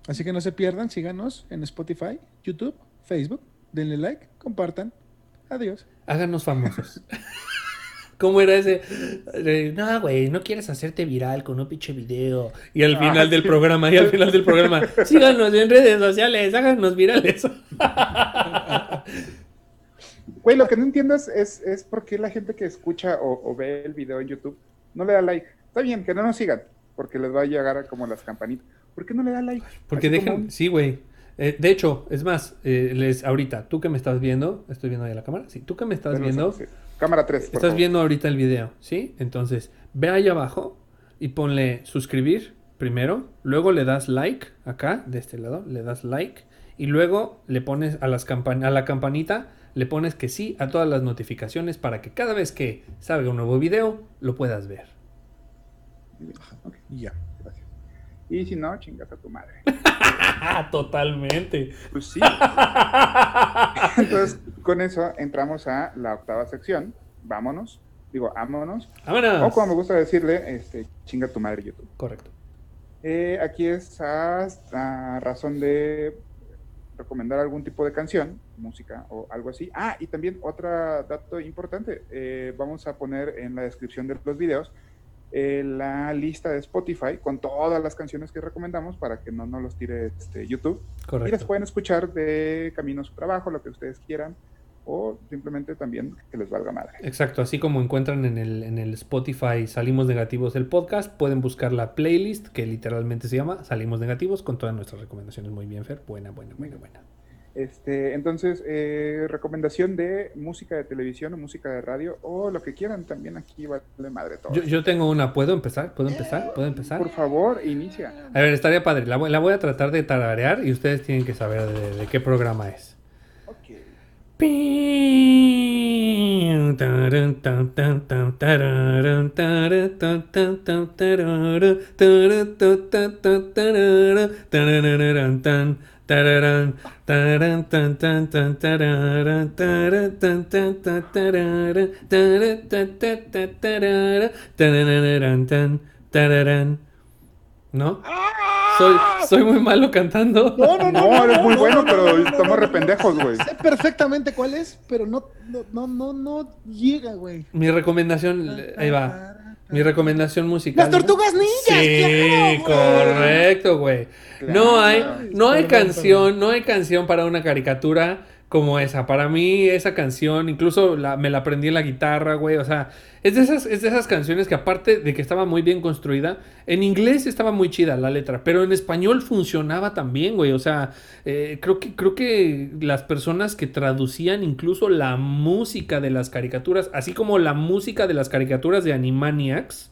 Así que no se pierdan, síganos en Spotify, YouTube, Facebook. Denle like, compartan. Adiós. Háganos famosos. ¿Cómo era ese? No, güey, no quieres hacerte viral con un pinche video. Y al final del programa, y al final del programa, síganos en redes sociales, háganos virales. Güey, lo que no entiendo es, es, es por qué la gente que escucha o, o ve el video en YouTube no le da like. Está bien, que no nos sigan, porque les va a llegar como las campanitas. ¿Por qué no le da like? Porque Así dejan, como un- sí, güey. Eh, de hecho, es más, eh, les ahorita, tú que me estás viendo, estoy viendo ahí la cámara, sí, tú que me estás Pero viendo, sí. Cámara 3. por estás favor. viendo ahorita el video, ¿sí? Entonces, ve ahí abajo y ponle suscribir primero, luego le das like acá, de este lado, le das like y luego le pones a, las campan- a la campanita, le pones que sí a todas las notificaciones para que cada vez que salga un nuevo video lo puedas ver. Ya. Y si no, chingas a tu madre. Totalmente. Pues sí. Entonces, con eso entramos a la octava sección. Vámonos. Digo, vámonos. Vámonos. O como me gusta decirle, este, chinga tu madre YouTube. Correcto. Eh, aquí es a, a razón de recomendar algún tipo de canción, música o algo así. Ah, y también otro dato importante. eh, vamos a poner en la descripción de los videos eh, la lista de Spotify con todas las canciones que recomendamos para que no nos los tire este, YouTube. Y las pueden escuchar de camino a su trabajo, lo que ustedes quieran, o simplemente también que les valga madre. Exacto, así como encuentran en el, en el Spotify Salimos Negativos el podcast, pueden buscar la playlist que literalmente se llama Salimos Negativos con todas nuestras recomendaciones. Muy bien, Fer. Buena, buena, buena, buena. Este, entonces, eh, recomendación de música de televisión o música de radio o lo que quieran también aquí vale madre todo. Yo, yo tengo una, ¿puedo empezar? ¿Puedo empezar? ¿Puedo empezar? Por favor, inicia. A ver, estaría padre. La, voy- la voy a tratar de tararear y ustedes tienen que saber de, de qué programa es. Ok. ¿No? Soy, soy muy malo cantando. No, no, no. No, eres muy no, bueno, no, pero estamos no, re no. pendejos, güey. Sé perfectamente cuál es, pero no, no, no, no, no llega, güey. Mi recomendación, ahí va. Mi recomendación musical. Las tortugas ninjas, Sí, claro, güey. correcto, güey. No hay, no hay canción, no hay canción para una caricatura como esa. Para mí, esa canción, incluso la- me la aprendí en la guitarra, güey. O sea, es de, esas, es de esas canciones que aparte de que estaba muy bien construida, en inglés estaba muy chida la letra, pero en español funcionaba también, güey. O sea, eh, creo, que, creo que las personas que traducían incluso la música de las caricaturas, así como la música de las caricaturas de Animaniacs,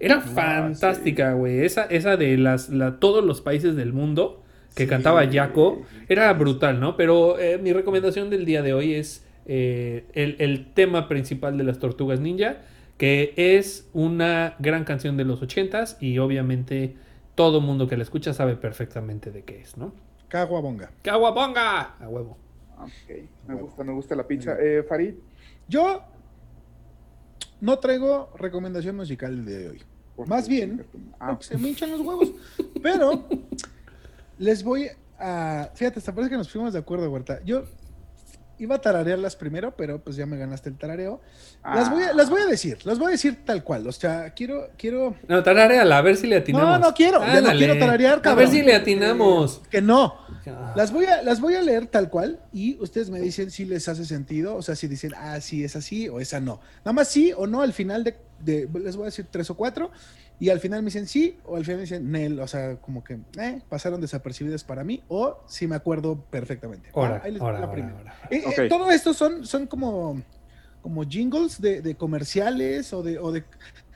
era fantástica, güey. Esa, esa de las, la- todos los países del mundo que cantaba Jaco era brutal, ¿no? Pero eh, mi recomendación del día de hoy es eh, el, el tema principal de las Tortugas Ninja, que es una gran canción de los ochentas y obviamente todo mundo que la escucha sabe perfectamente de qué es, ¿no? Caguabonga. ¡Caguabonga! A huevo. Ok, me gusta, me gusta la pizza. Eh, Farid, Yo no traigo recomendación musical el día de hoy. ¿por Más bien, Ah, se me hinchan los huevos. Pero les voy a. Fíjate, hasta parece que nos fuimos de acuerdo, Huerta. Yo iba a tararearlas primero, pero pues ya me ganaste el tarareo. Las voy a, las voy a decir, las voy a decir tal cual. O sea, quiero, quiero. No, tarareala, a ver si le atinamos. No, no quiero, ya no quiero tararear, A cabrón. ver si le atinamos. Que no. Ah. Las voy, a, las voy a leer tal cual y ustedes me dicen si les hace sentido, o sea, si dicen, ah, sí, es así o esa no. Nada más sí o no al final de, de- les voy a decir tres o cuatro y al final me dicen sí o al final me dicen Nel, o sea, como que eh, pasaron desapercibidas para mí o si me acuerdo perfectamente. Ahora, Ahí les ahora, la primera. ahora. Eh, eh, todo esto son, son como, como jingles de, de comerciales o de, o de...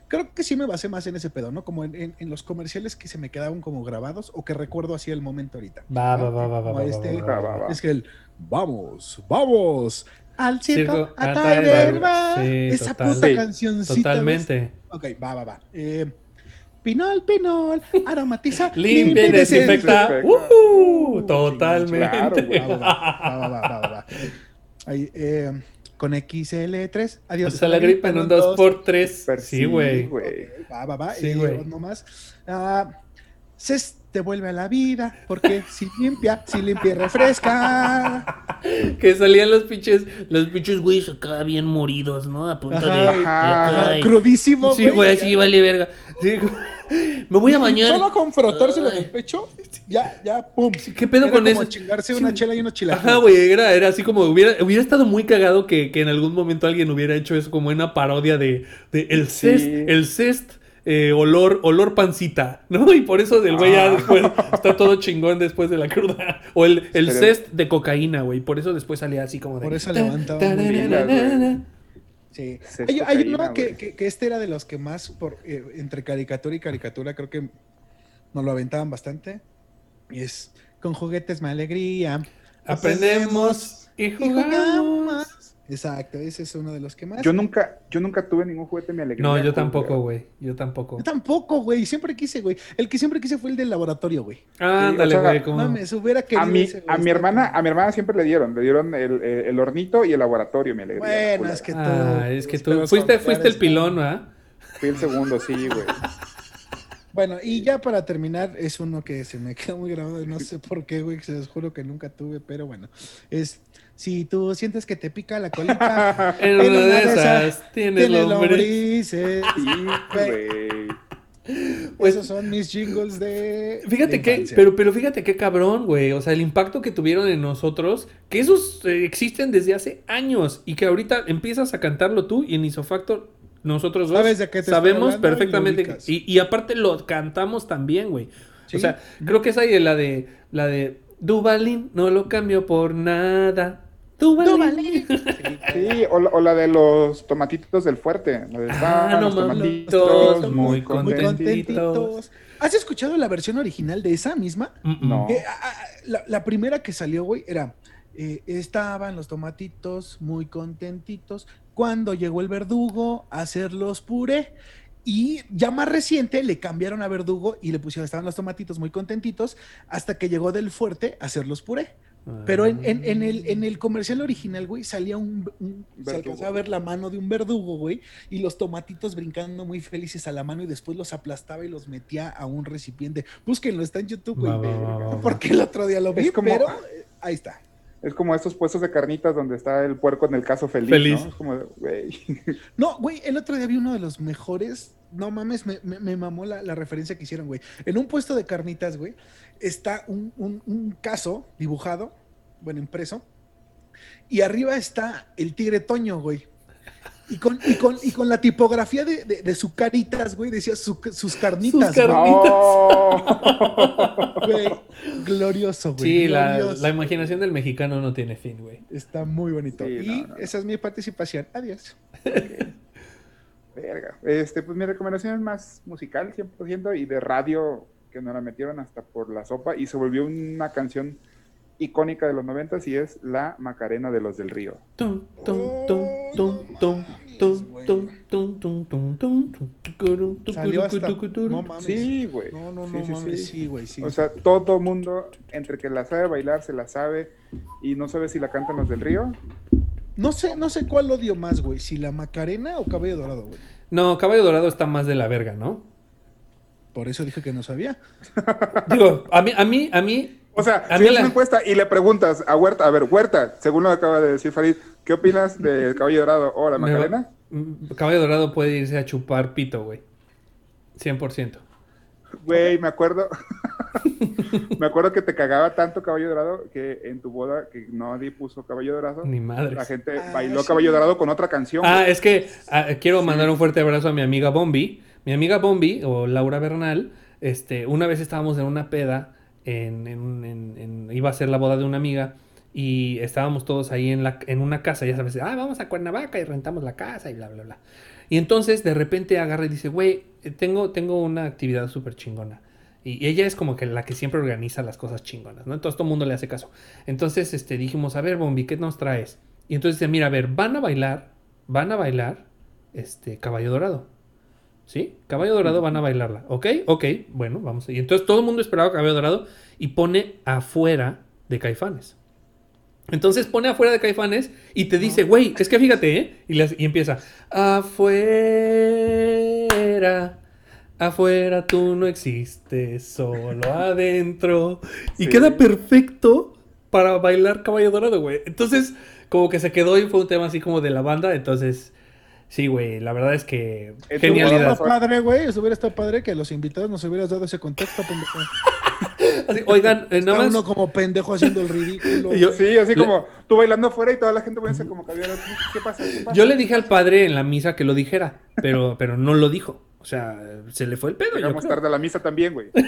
Creo que sí me basé más en ese pedo, ¿no? Como en, en- en los comerciales que se me quedaban como grabados o que recuerdo así el momento ahorita. Va, ¿no? va, va, va, va, este- va, va, va, va, va. Es que el vamos, vamos al circo, Circo, a a Tiger Tiger. Bar. Sí, Esa total. puta Sí, cancioncita. Totalmente. ¿ves? Ok, va, va, va. Eh, pinol, pinol, aromatiza, Limpia y desinfecta. ¡Uhú! Totalmente. Claro, güey. Va, va, va, va, va, va, va, va. Ahí, eh, con XL3. Adiós. Hasta la gripa en un 2x3. Pero Sí, güey. Va, va, va. Sí, eh, güey. no más. Ah, Cés te vuelve a la vida porque si limpia, si limpia y refresca. Que salían los pinches, los pinches güeyes acá bien moridos, ¿no? A punto de. Ajá, de ajá, crudísimo, Sí, güey, así vale verga. Sí. Me voy a bañar. Solo con frotárselo en el pecho, ya, ya, pum. ¿Qué pedo Era con como eso? chingarse Sí. una chela y unos chilaquiles. Ajá, güey, era, era así como hubiera, hubiera estado muy cagado que, que en algún momento alguien hubiera hecho eso como una parodia de, de el Sí. cest, el cest eh, olor, olor pancita, ¿no? Y por eso del güey ya Ah. después está todo chingón después de la cruda. O el, el Pero- cest de cocaína, güey. Por eso después salía así como de. Por eso ta, levantaba. Sí. Hay, uno que, que- que este era de los que más, por, eh, entre caricatura y caricatura, creo que nos lo aventaban bastante. Y es, con juguetes me alegría. Aprendemos y y jugamos. Exacto, ese es uno de los que más. Yo nunca, yo nunca tuve ningún juguete mi alegría. No, yo tampoco, güey. Yo tampoco. Yo tampoco, güey. Siempre quise, güey. El que siempre quise fue el del laboratorio, güey. Ándale, o sea, güey. como- Mames, hubiera querido A mi, ese, a mi hermana, a mi hermana siempre le dieron, le dieron el, el- el hornito y el laboratorio, mi alegría. Bueno, es que tú. Ah, es que tus tú fuiste, fuiste el pilón, ¿verdad? Fui el segundo, sí, güey. Bueno, y ya para terminar, es uno que se me queda muy grabado, no sé por qué, güey, se los juro que nunca tuve, pero bueno, es, si tú sientes que te pica la colita, En una de esas tienes tienes lombrices. Sí. Pues- Esos son mis jingles de Fíjate de que, pero, pero fíjate qué cabrón, güey. O sea, el impacto que tuvieron en nosotros, que esos eh, existen desde hace años y que ahorita empiezas a cantarlo tú y en Isofactor nosotros dos Sabes de qué te sabemos y perfectamente. Y, y aparte lo cantamos también, güey. Sí. O sea, creo que es ahí la de la de Dubalín, no lo cambio por nada. Dubalín. Dubalín. Sí, o, la- o la de los tomatitos del fuerte. La de, Ah, "Ah, no los tomatitos muy muy muy contentos". contentitos. contentitos. ¿Has escuchado la versión original de esa misma? No. La primera que salió, güey, era. eh, estaban los tomatitos muy contentitos cuando llegó el verdugo a hacerlos puré. Y ya más reciente le cambiaron a verdugo y le pusieron, estaban los tomatitos muy contentitos hasta que llegó del fuerte a hacerlos puré. Pero en, en- en el, en el comercial original, güey, salía un, un- se alcanzaba a ver la mano de un verdugo, güey, y los tomatitos brincando muy felices a la mano y después los aplastaba y los metía a un recipiente. Búsquenlo, está en YouTube, güey. Va, va, va, va, va. Porque el otro día lo vi, como- pero ahí está. Es como estos puestos de carnitas donde está el puerco en el caso feliz. Feliz. ¿no? Es como, de, güey. No, güey, el otro día vi uno de los mejores. No mames, me, me- me mamó la, la referencia que hicieron, güey. En un puesto de carnitas, güey, está un, un- un caso dibujado, bueno, impreso, y arriba está el tigre Toño, güey. Y con, y con, y con la tipografía de, de, de sus caritas, güey, decía su- sus carnitas. Sus carnitas. güey. Güey, glorioso, güey. Sí, la, glorioso. la imaginación del mexicano no tiene fin, güey. Está muy bonito. Sí, y no, no, no. esa es mi participación. Adiós. Verga. Este, pues mi recomendación es más musical, 100%, y de radio, que nos la metieron hasta por la sopa, y se volvió una canción icónica de los 90 y es la Macarena de los del Río. Salió hasta... No mames. Sí, güey. No, no, no, sí, mames. sí, güey, sí. O sea, todo mundo entre que la sabe bailar, se la sabe y no sabe si la cantan los del Río. No sé, no sé cuál odio más, güey, si la Macarena o Caballo Dorado, güey. No, Caballo Dorado está más de la verga, ¿no? Por eso dije que no sabía. Digo, a mí, a mí, a mí, o sea, a si la- una encuesta y le preguntas a Huerta, a ver, Huerta, según lo que acaba de decir Farid, ¿qué opinas del Caballo Dorado o la mm, Caballo Dorado puede irse a chupar pito, güey. 100%. Güey, me acuerdo. me acuerdo que te cagaba tanto Caballo Dorado que en tu boda, que nadie puso Caballo Dorado, Ni madres. la gente Ah, bailó sí. Caballo Dorado con otra canción. Ah, güey. es que ah, quiero mandar un fuerte abrazo a mi amiga Bombi. Mi amiga Bombi, o Laura Bernal, este, una vez estábamos en una peda, en, iba a ser la boda de una amiga, y estábamos todos ahí en, la, en una casa, ya sabes, ah, vamos a Cuernavaca y rentamos la casa y bla, bla, bla. Y entonces de repente agarra y dice, güey, eh, tengo, tengo una actividad súper chingona. Y, y ella es como que la que siempre organiza las cosas chingonas, ¿no? Entonces todo el mundo le hace caso. Entonces este, dijimos, a ver, Bombi, ¿qué nos traes? Y entonces dice, mira, a ver, van a bailar, van a bailar este, Caballo Dorado. ¿Sí? Caballo Dorado van a bailarla. ¿Ok? Ok, bueno, vamos. Y entonces todo el mundo esperaba Caballo Dorado y pone afuera de Caifanes. Entonces pone afuera de Caifanes y te dice, güey, es que fíjate, ¿eh? Y, las- y empieza, afuera, afuera tú no existes, solo adentro. Y Sí. queda perfecto para bailar Caballo Dorado, güey. Entonces, como que se quedó y fue un tema así como de la banda. Entonces, sí, güey, la verdad es que Es tu genialidad. Está padre, güey. Eso hubiera estado padre que los invitados nos hubieras dado ese contexto, pendejo. Así, oigan, eh, nada más. uno como pendejo haciendo el ridículo. Yo- Sí, así Le- como tú bailando afuera y toda la gente poniéndose como Dorado. ¿Qué pasa? ¿Qué pasa? Yo le dije al padre en la misa que lo dijera, pero, pero no lo dijo. O sea, se le fue el pedo. Llegamos tarde a la misa también, güey.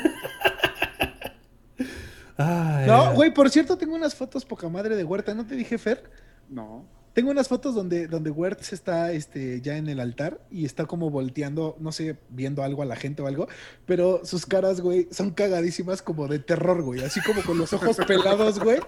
Ay, No, güey, por cierto, tengo unas fotos poca madre de Huerta. ¿No te dije, Fer? No. Tengo unas fotos donde, donde Huerta está este, ya en el altar y está como volteando, no sé, viendo algo a la gente o algo, pero sus caras, güey, son cagadísimas como de terror, güey, así como con los ojos pelados, güey.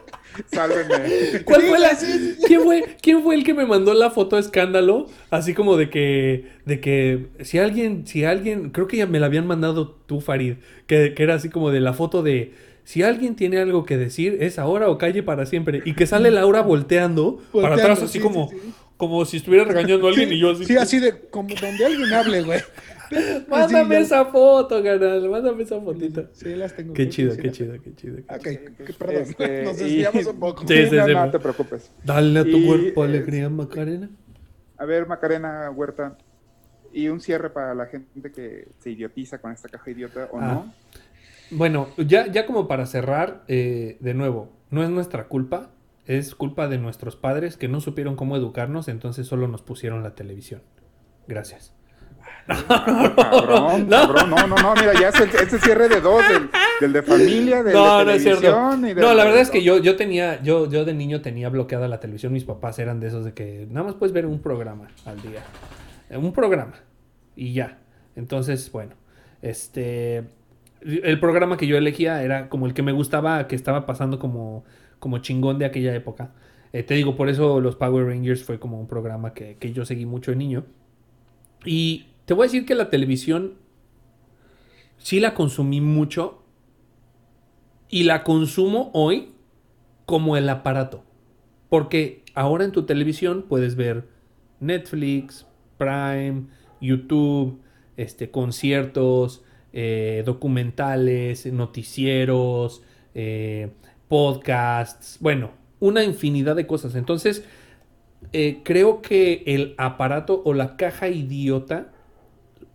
Sálvenme. ¿Cuál fue la-. ¿Quién fue, ¿Quién fue el que me mandó la foto escándalo? Así como de que, de que si alguien, si alguien, creo que ya me la habían mandado tú, Farid, que, que era así como de la foto de si alguien tiene algo que decir, es ahora o calle para siempre. Y que sale Laura volteando, para atrás, así sí, como, sí, sí. como si estuviera regañando a alguien Sí, y yo así. Sí, así de como donde alguien hable, güey. Mándame Sí, esa foto, canal, mándame esa fotito. Sí, las tengo. Qué chido, qué chido, qué chido. Ok, perdón, Este, nos y- desviamos un poco. Sí, sí, no, sí. no te preocupes. Dale a tu Y, cuerpo eh, alegría, Macarena. A ver, Macarena Huerta. Y un cierre para la gente que se idiotiza con esta caja idiota o Ah. no. Bueno, ya, ya como para cerrar, eh, de nuevo, no es nuestra culpa, es culpa de nuestros padres que no supieron cómo educarnos, entonces solo nos pusieron la televisión. Gracias. Cabrón, No. cabrón, no, no, no, mira, ya es el, este cierre de dos, del, del de familia, del No, de no es cierto. televisión y del- No, la verdad es que yo, yo tenía, yo, yo de niño tenía bloqueada la televisión, mis papás eran de esos de que nada más puedes ver un programa al día. Un programa. Y ya. Entonces, bueno, este... El programa que yo elegía era como el que me gustaba, que estaba pasando como, como chingón de aquella época. Eh, te digo, por eso los Power Rangers fue como un programa que, que yo seguí mucho de niño. Y te voy a decir que la televisión sí la consumí mucho y la consumo hoy como el aparato. Porque ahora en tu televisión puedes ver Netflix, Prime, YouTube, este, conciertos, eh, documentales, noticieros, eh, podcasts, bueno, una infinidad de cosas. Entonces, eh, creo que el aparato o la caja idiota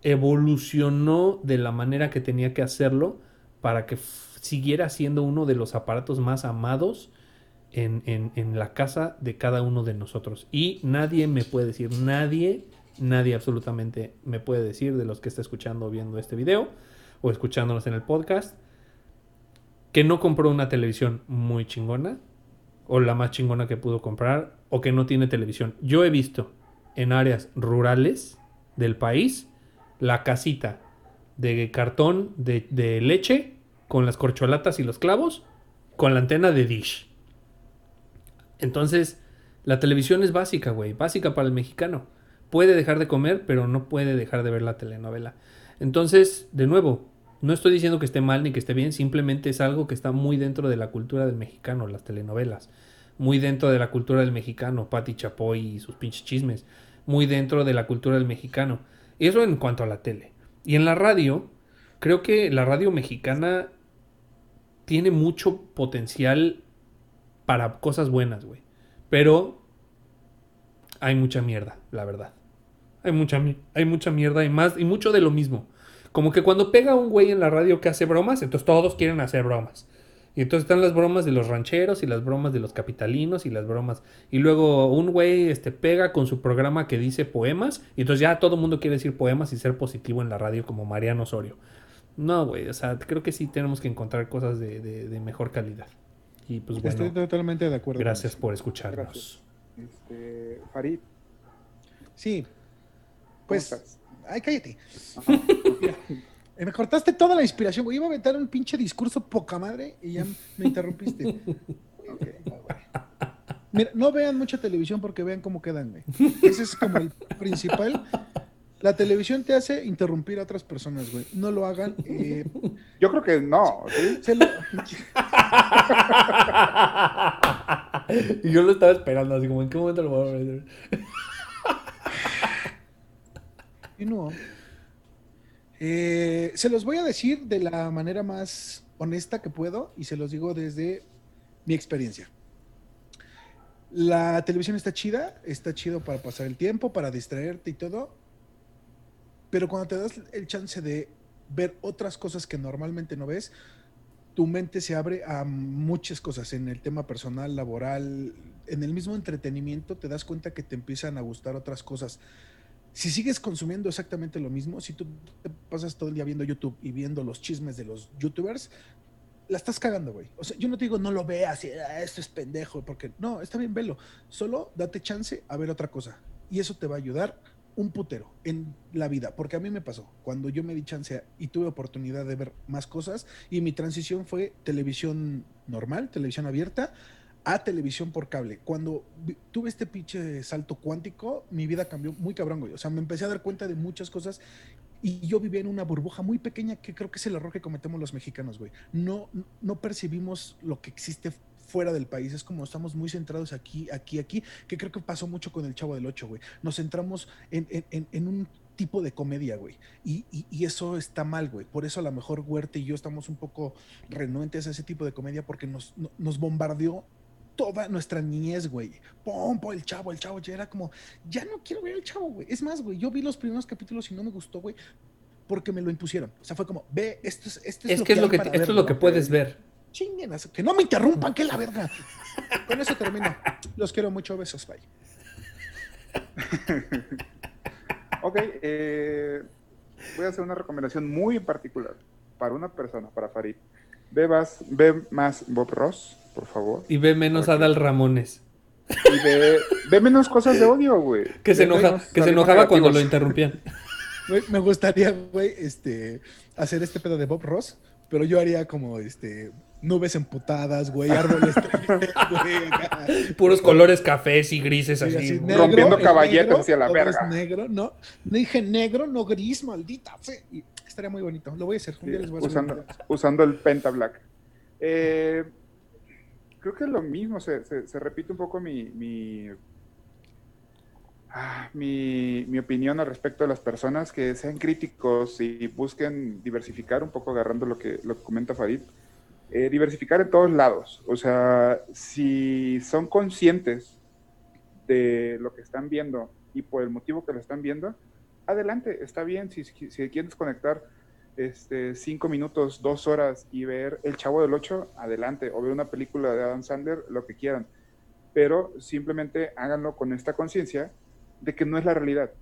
evolucionó de la manera que tenía que hacerlo para que siguiera siendo uno de los aparatos más amados en la casa de cada uno de nosotros. Y nadie me puede decir, nadie, nadie absolutamente me puede decir de los que está escuchando o viendo este video o escuchándonos en el podcast que no compró una televisión muy chingona o la más chingona que pudo comprar o que no tiene televisión. Yo he visto en áreas rurales del país la casita de cartón de, leche con las corcholatas y los clavos con la antena de dish. Entonces, la televisión es básica, güey, básica para el mexicano. Puede dejar de comer, pero no puede dejar de ver la telenovela. Entonces, de nuevo, no estoy diciendo que esté mal ni que esté bien, simplemente es algo que está muy dentro de la cultura del mexicano, las telenovelas. Muy dentro de la cultura del mexicano, Patti Chapoy y sus pinches chismes. Muy dentro de la cultura del mexicano. Eso en cuanto a la tele. Y en la radio, creo que la radio mexicana tiene mucho potencial para cosas buenas, güey. Pero hay mucha mierda, la verdad. Hay mucha, hay mucha mierda y más, y mucho de lo mismo. Como que cuando pega un güey en la radio que hace bromas, entonces todos quieren hacer bromas. Y entonces están las bromas de los rancheros y las bromas de los capitalinos y las bromas. Y luego un güey este, pega con su programa que dice poemas. Y entonces ya todo el mundo quiere decir poemas y ser positivo en la radio como Mariano Osorio. No, güey, o sea, creo que sí tenemos que encontrar cosas de, de- de mejor calidad. Y pues bueno, Estoy totalmente de acuerdo. gracias por escucharnos. Gracias. Este, Farid, Sí. ¿Cómo Pues, estás? ay, cállate. Eh, me cortaste toda la inspiración, güey. Iba a aventar un pinche discurso poca madre y ya me interrumpiste. Ok. Mira, no vean mucha televisión porque vean cómo quedan, güey. Ese es como el principal. La televisión te hace interrumpir a otras personas, güey. No lo hagan. eh, Yo creo que no, ¿sí? se lo- y yo lo estaba esperando, así como en qué momento lo voy a ver. No. Eh, se los voy a decir de la manera más honesta que puedo y se los digo desde mi experiencia. La televisión está chida, está chido para pasar el tiempo, para distraerte y todo, pero cuando te das el chance de ver otras cosas que normalmente no ves, tu mente se abre a muchas cosas en el tema personal, laboral, en el mismo entretenimiento, te das cuenta que te empiezan a gustar otras cosas si sigues consumiendo exactamente lo mismo, si tú te pasas todo el día viendo YouTube y viendo los chismes de los youtubers, la estás cagando, güey. O sea, yo no te digo no lo veas, y, "Ah, esto es pendejo, porque no, está bien, velo. Solo date chance a ver otra cosa. Y eso te va a ayudar un putero en la vida, porque a mí me pasó, cuando yo me di chance y tuve oportunidad de ver más cosas, y mi transición fue televisión normal, televisión abierta, a televisión por cable. Cuando tuve este pinche salto cuántico, mi vida cambió muy cabrón, güey. O sea, me empecé a dar cuenta de muchas cosas y yo vivía en una burbuja muy pequeña que creo que es el error que cometemos los mexicanos, güey. No, no percibimos lo que existe fuera del país. Es como estamos muy centrados aquí, aquí, aquí, que creo que pasó mucho con el Chavo del Ocho, güey. Nos centramos en, en- en- en un tipo de comedia, güey. Y, y- y eso está mal, güey. Por eso a lo mejor Huerta y yo estamos un poco renuentes a ese tipo de comedia porque nos, no- nos bombardeó toda nuestra niñez, güey. Pompo, el chavo, el chavo, ya era como, ya no quiero ver el chavo, güey. Es más, güey, yo vi los primeros capítulos y no me gustó, güey, porque me lo impusieron. O sea, fue como, ve, esto es, esto es, Es lo que es lo que, para esto es verlo". lo que puedes ver. Chinguen, que no me interrumpan, que la verga. Con eso termino. Los quiero mucho, besos, bye. Ok, eh, voy a hacer una recomendación muy particular para una persona, para Farid. Ve, más- ve más Bob Ross, por favor. Y ve menos a Adal Ramones. Y ve, ve menos cosas de odio, güey. Que se, enoja, menos que se enojaba cuando lo interrumpían. Me gustaría, güey, este, hacer este pedo de Bob Ross, pero yo haría como, este, nubes emputadas, güey, árboles güey. Puros colores cafés y grises Sí, así. así, güey. Rompiendo caballetes negro, hacia la verga. negro, no, no dije negro, no gris, maldita fe. Y estaría muy bonito, lo voy a hacer. Un Sí, día les voy a hacer usando, usando el Penta Black. Eh, creo que es lo mismo, se, se- repite un poco mi, mi, ah, mi, mi opinión al respecto de las personas que sean críticos y busquen diversificar un poco agarrando lo que, lo que comenta Farid. eh, diversificar en todos lados. O sea, si son conscientes de lo que están viendo y por el motivo que lo están viendo, adelante, está bien. Si, si, si quieres conectar este, cinco minutos, dos horas y ver El Chavo del Ocho, adelante. O ver una película de Adam Sandler, lo que quieran. Pero simplemente háganlo con esta conciencia de que no es la realidad.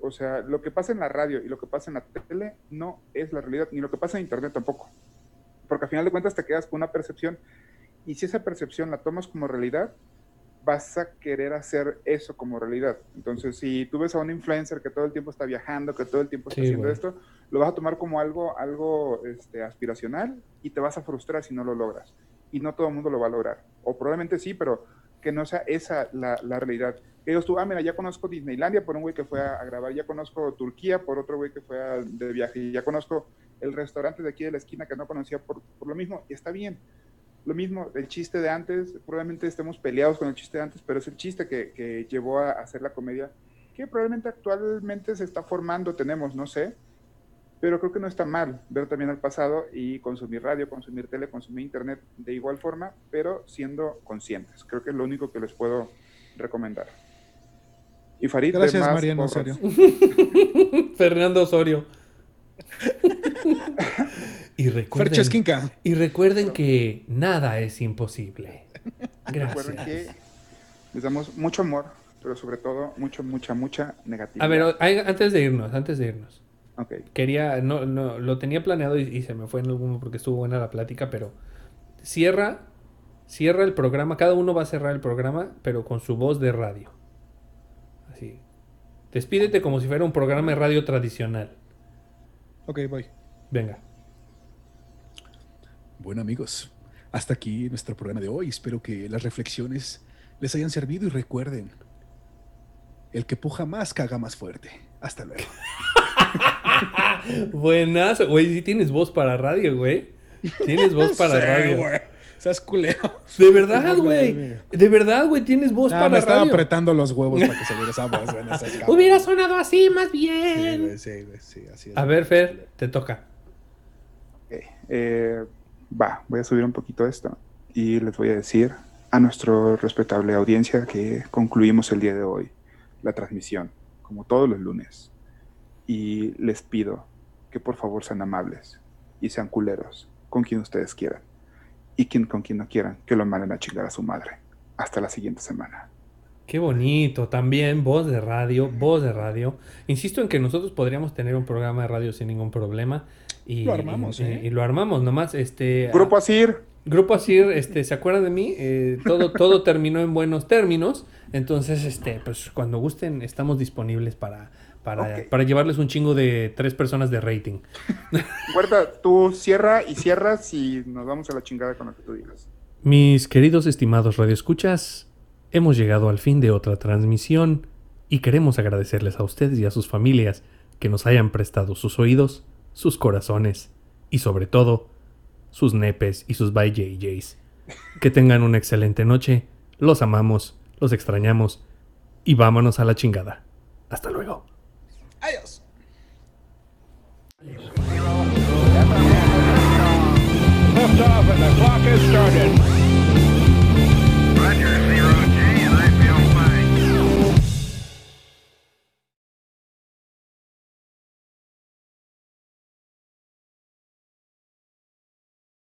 O sea, lo que pasa en la radio y lo que pasa en la tele no es la realidad, ni lo que pasa en internet tampoco. Porque al final de cuentas te quedas con una percepción y si esa percepción la tomas como realidad, vas a querer hacer eso como realidad. Entonces, si tú ves a un influencer que todo el tiempo está viajando, que todo el tiempo está Sí, haciendo esto, lo vas a tomar como algo, algo este, aspiracional y te vas a frustrar si no lo logras. Y no todo el mundo lo va a lograr. O probablemente sí, pero que no sea esa la, la realidad. Digas tú, ah, mira, ya conozco Disneylandia por un güey que fue a, a grabar, ya conozco Turquía por otro güey que fue a- de viaje, ya conozco el restaurante de aquí de la esquina que no conocía por, por lo mismo, y está bien. Lo mismo, el chiste de antes, probablemente estemos peleados con el chiste de antes, pero es el chiste que, que llevó a hacer la comedia, que probablemente actualmente se está formando, tenemos, no sé, pero creo que no está mal ver también al pasado y consumir radio, consumir tele, consumir internet de igual forma, pero siendo conscientes. Creo que es lo único que les puedo recomendar. Y Farid, Gracias, más Mariano. Osorio. Fernando Osorio. y recuerden, Fercho Esquinca. y recuerden que nada es imposible. Recuerden Gracias. que les damos mucho amor, pero sobre todo mucho, mucha, mucha negatividad. A ver, antes de irnos, antes de irnos. Ok. Quería, no, no, lo tenía planeado y, y se me fue en algún porque estuvo buena la plática, pero cierra, cierra el programa, cada uno va a cerrar el programa, pero con su voz de radio. Así. Despídete como si fuera un programa de radio tradicional. Ok, voy. Venga. Bueno amigos, hasta aquí nuestro programa de hoy. Espero que las reflexiones les hayan servido y recuerden, el que puja más caga más fuerte. Hasta luego. Buenas, güey, sí tienes voz para radio, güey. Tienes voz para Sí, radio. güey. Seas culero. De verdad, güey. De verdad, güey, tienes voz Ah, para me estaba radio. apretando los huevos para que saliera esa voz. Hubiera sonado así, más Sí, bien. güey, sí, güey, sí, así es. A ver, Fer, te toca. Ok, eh, va, voy a subir un poquito esto y les voy a decir a nuestro respetable audiencia que concluimos el día de hoy la transmisión, como todos los lunes. Y les pido que por favor sean amables y sean culeros con quien ustedes quieran. Y quien, con quien no quieran, que lo manden a chingar a su madre. Hasta la siguiente semana. Qué bonito, también voz de radio, voz de radio. Insisto en que nosotros podríamos tener un programa de radio sin ningún problema. Y, Lo armamos, y, ¿eh? y lo armamos, nomás, este... Grupo Asir, Grupo Asir, este, ¿se acuerdan de mí? Eh, todo, todo terminó en buenos términos. Entonces, este, pues cuando gusten, estamos disponibles para, para, para llevarles un chingo de tres personas de rating. Huerta, tú cierra y cierras y nos vamos a la chingada con lo que tú digas. Mis queridos estimados radioescuchas, hemos llegado al fin de otra transmisión y queremos agradecerles a ustedes y a sus familias que nos hayan prestado sus oídos, sus corazones y sobre todo sus nepes y sus bye JJs. Que tengan una excelente noche, los amamos, los extrañamos y vámonos a la chingada. Hasta luego. Adiós. Liftoff and the clock has started.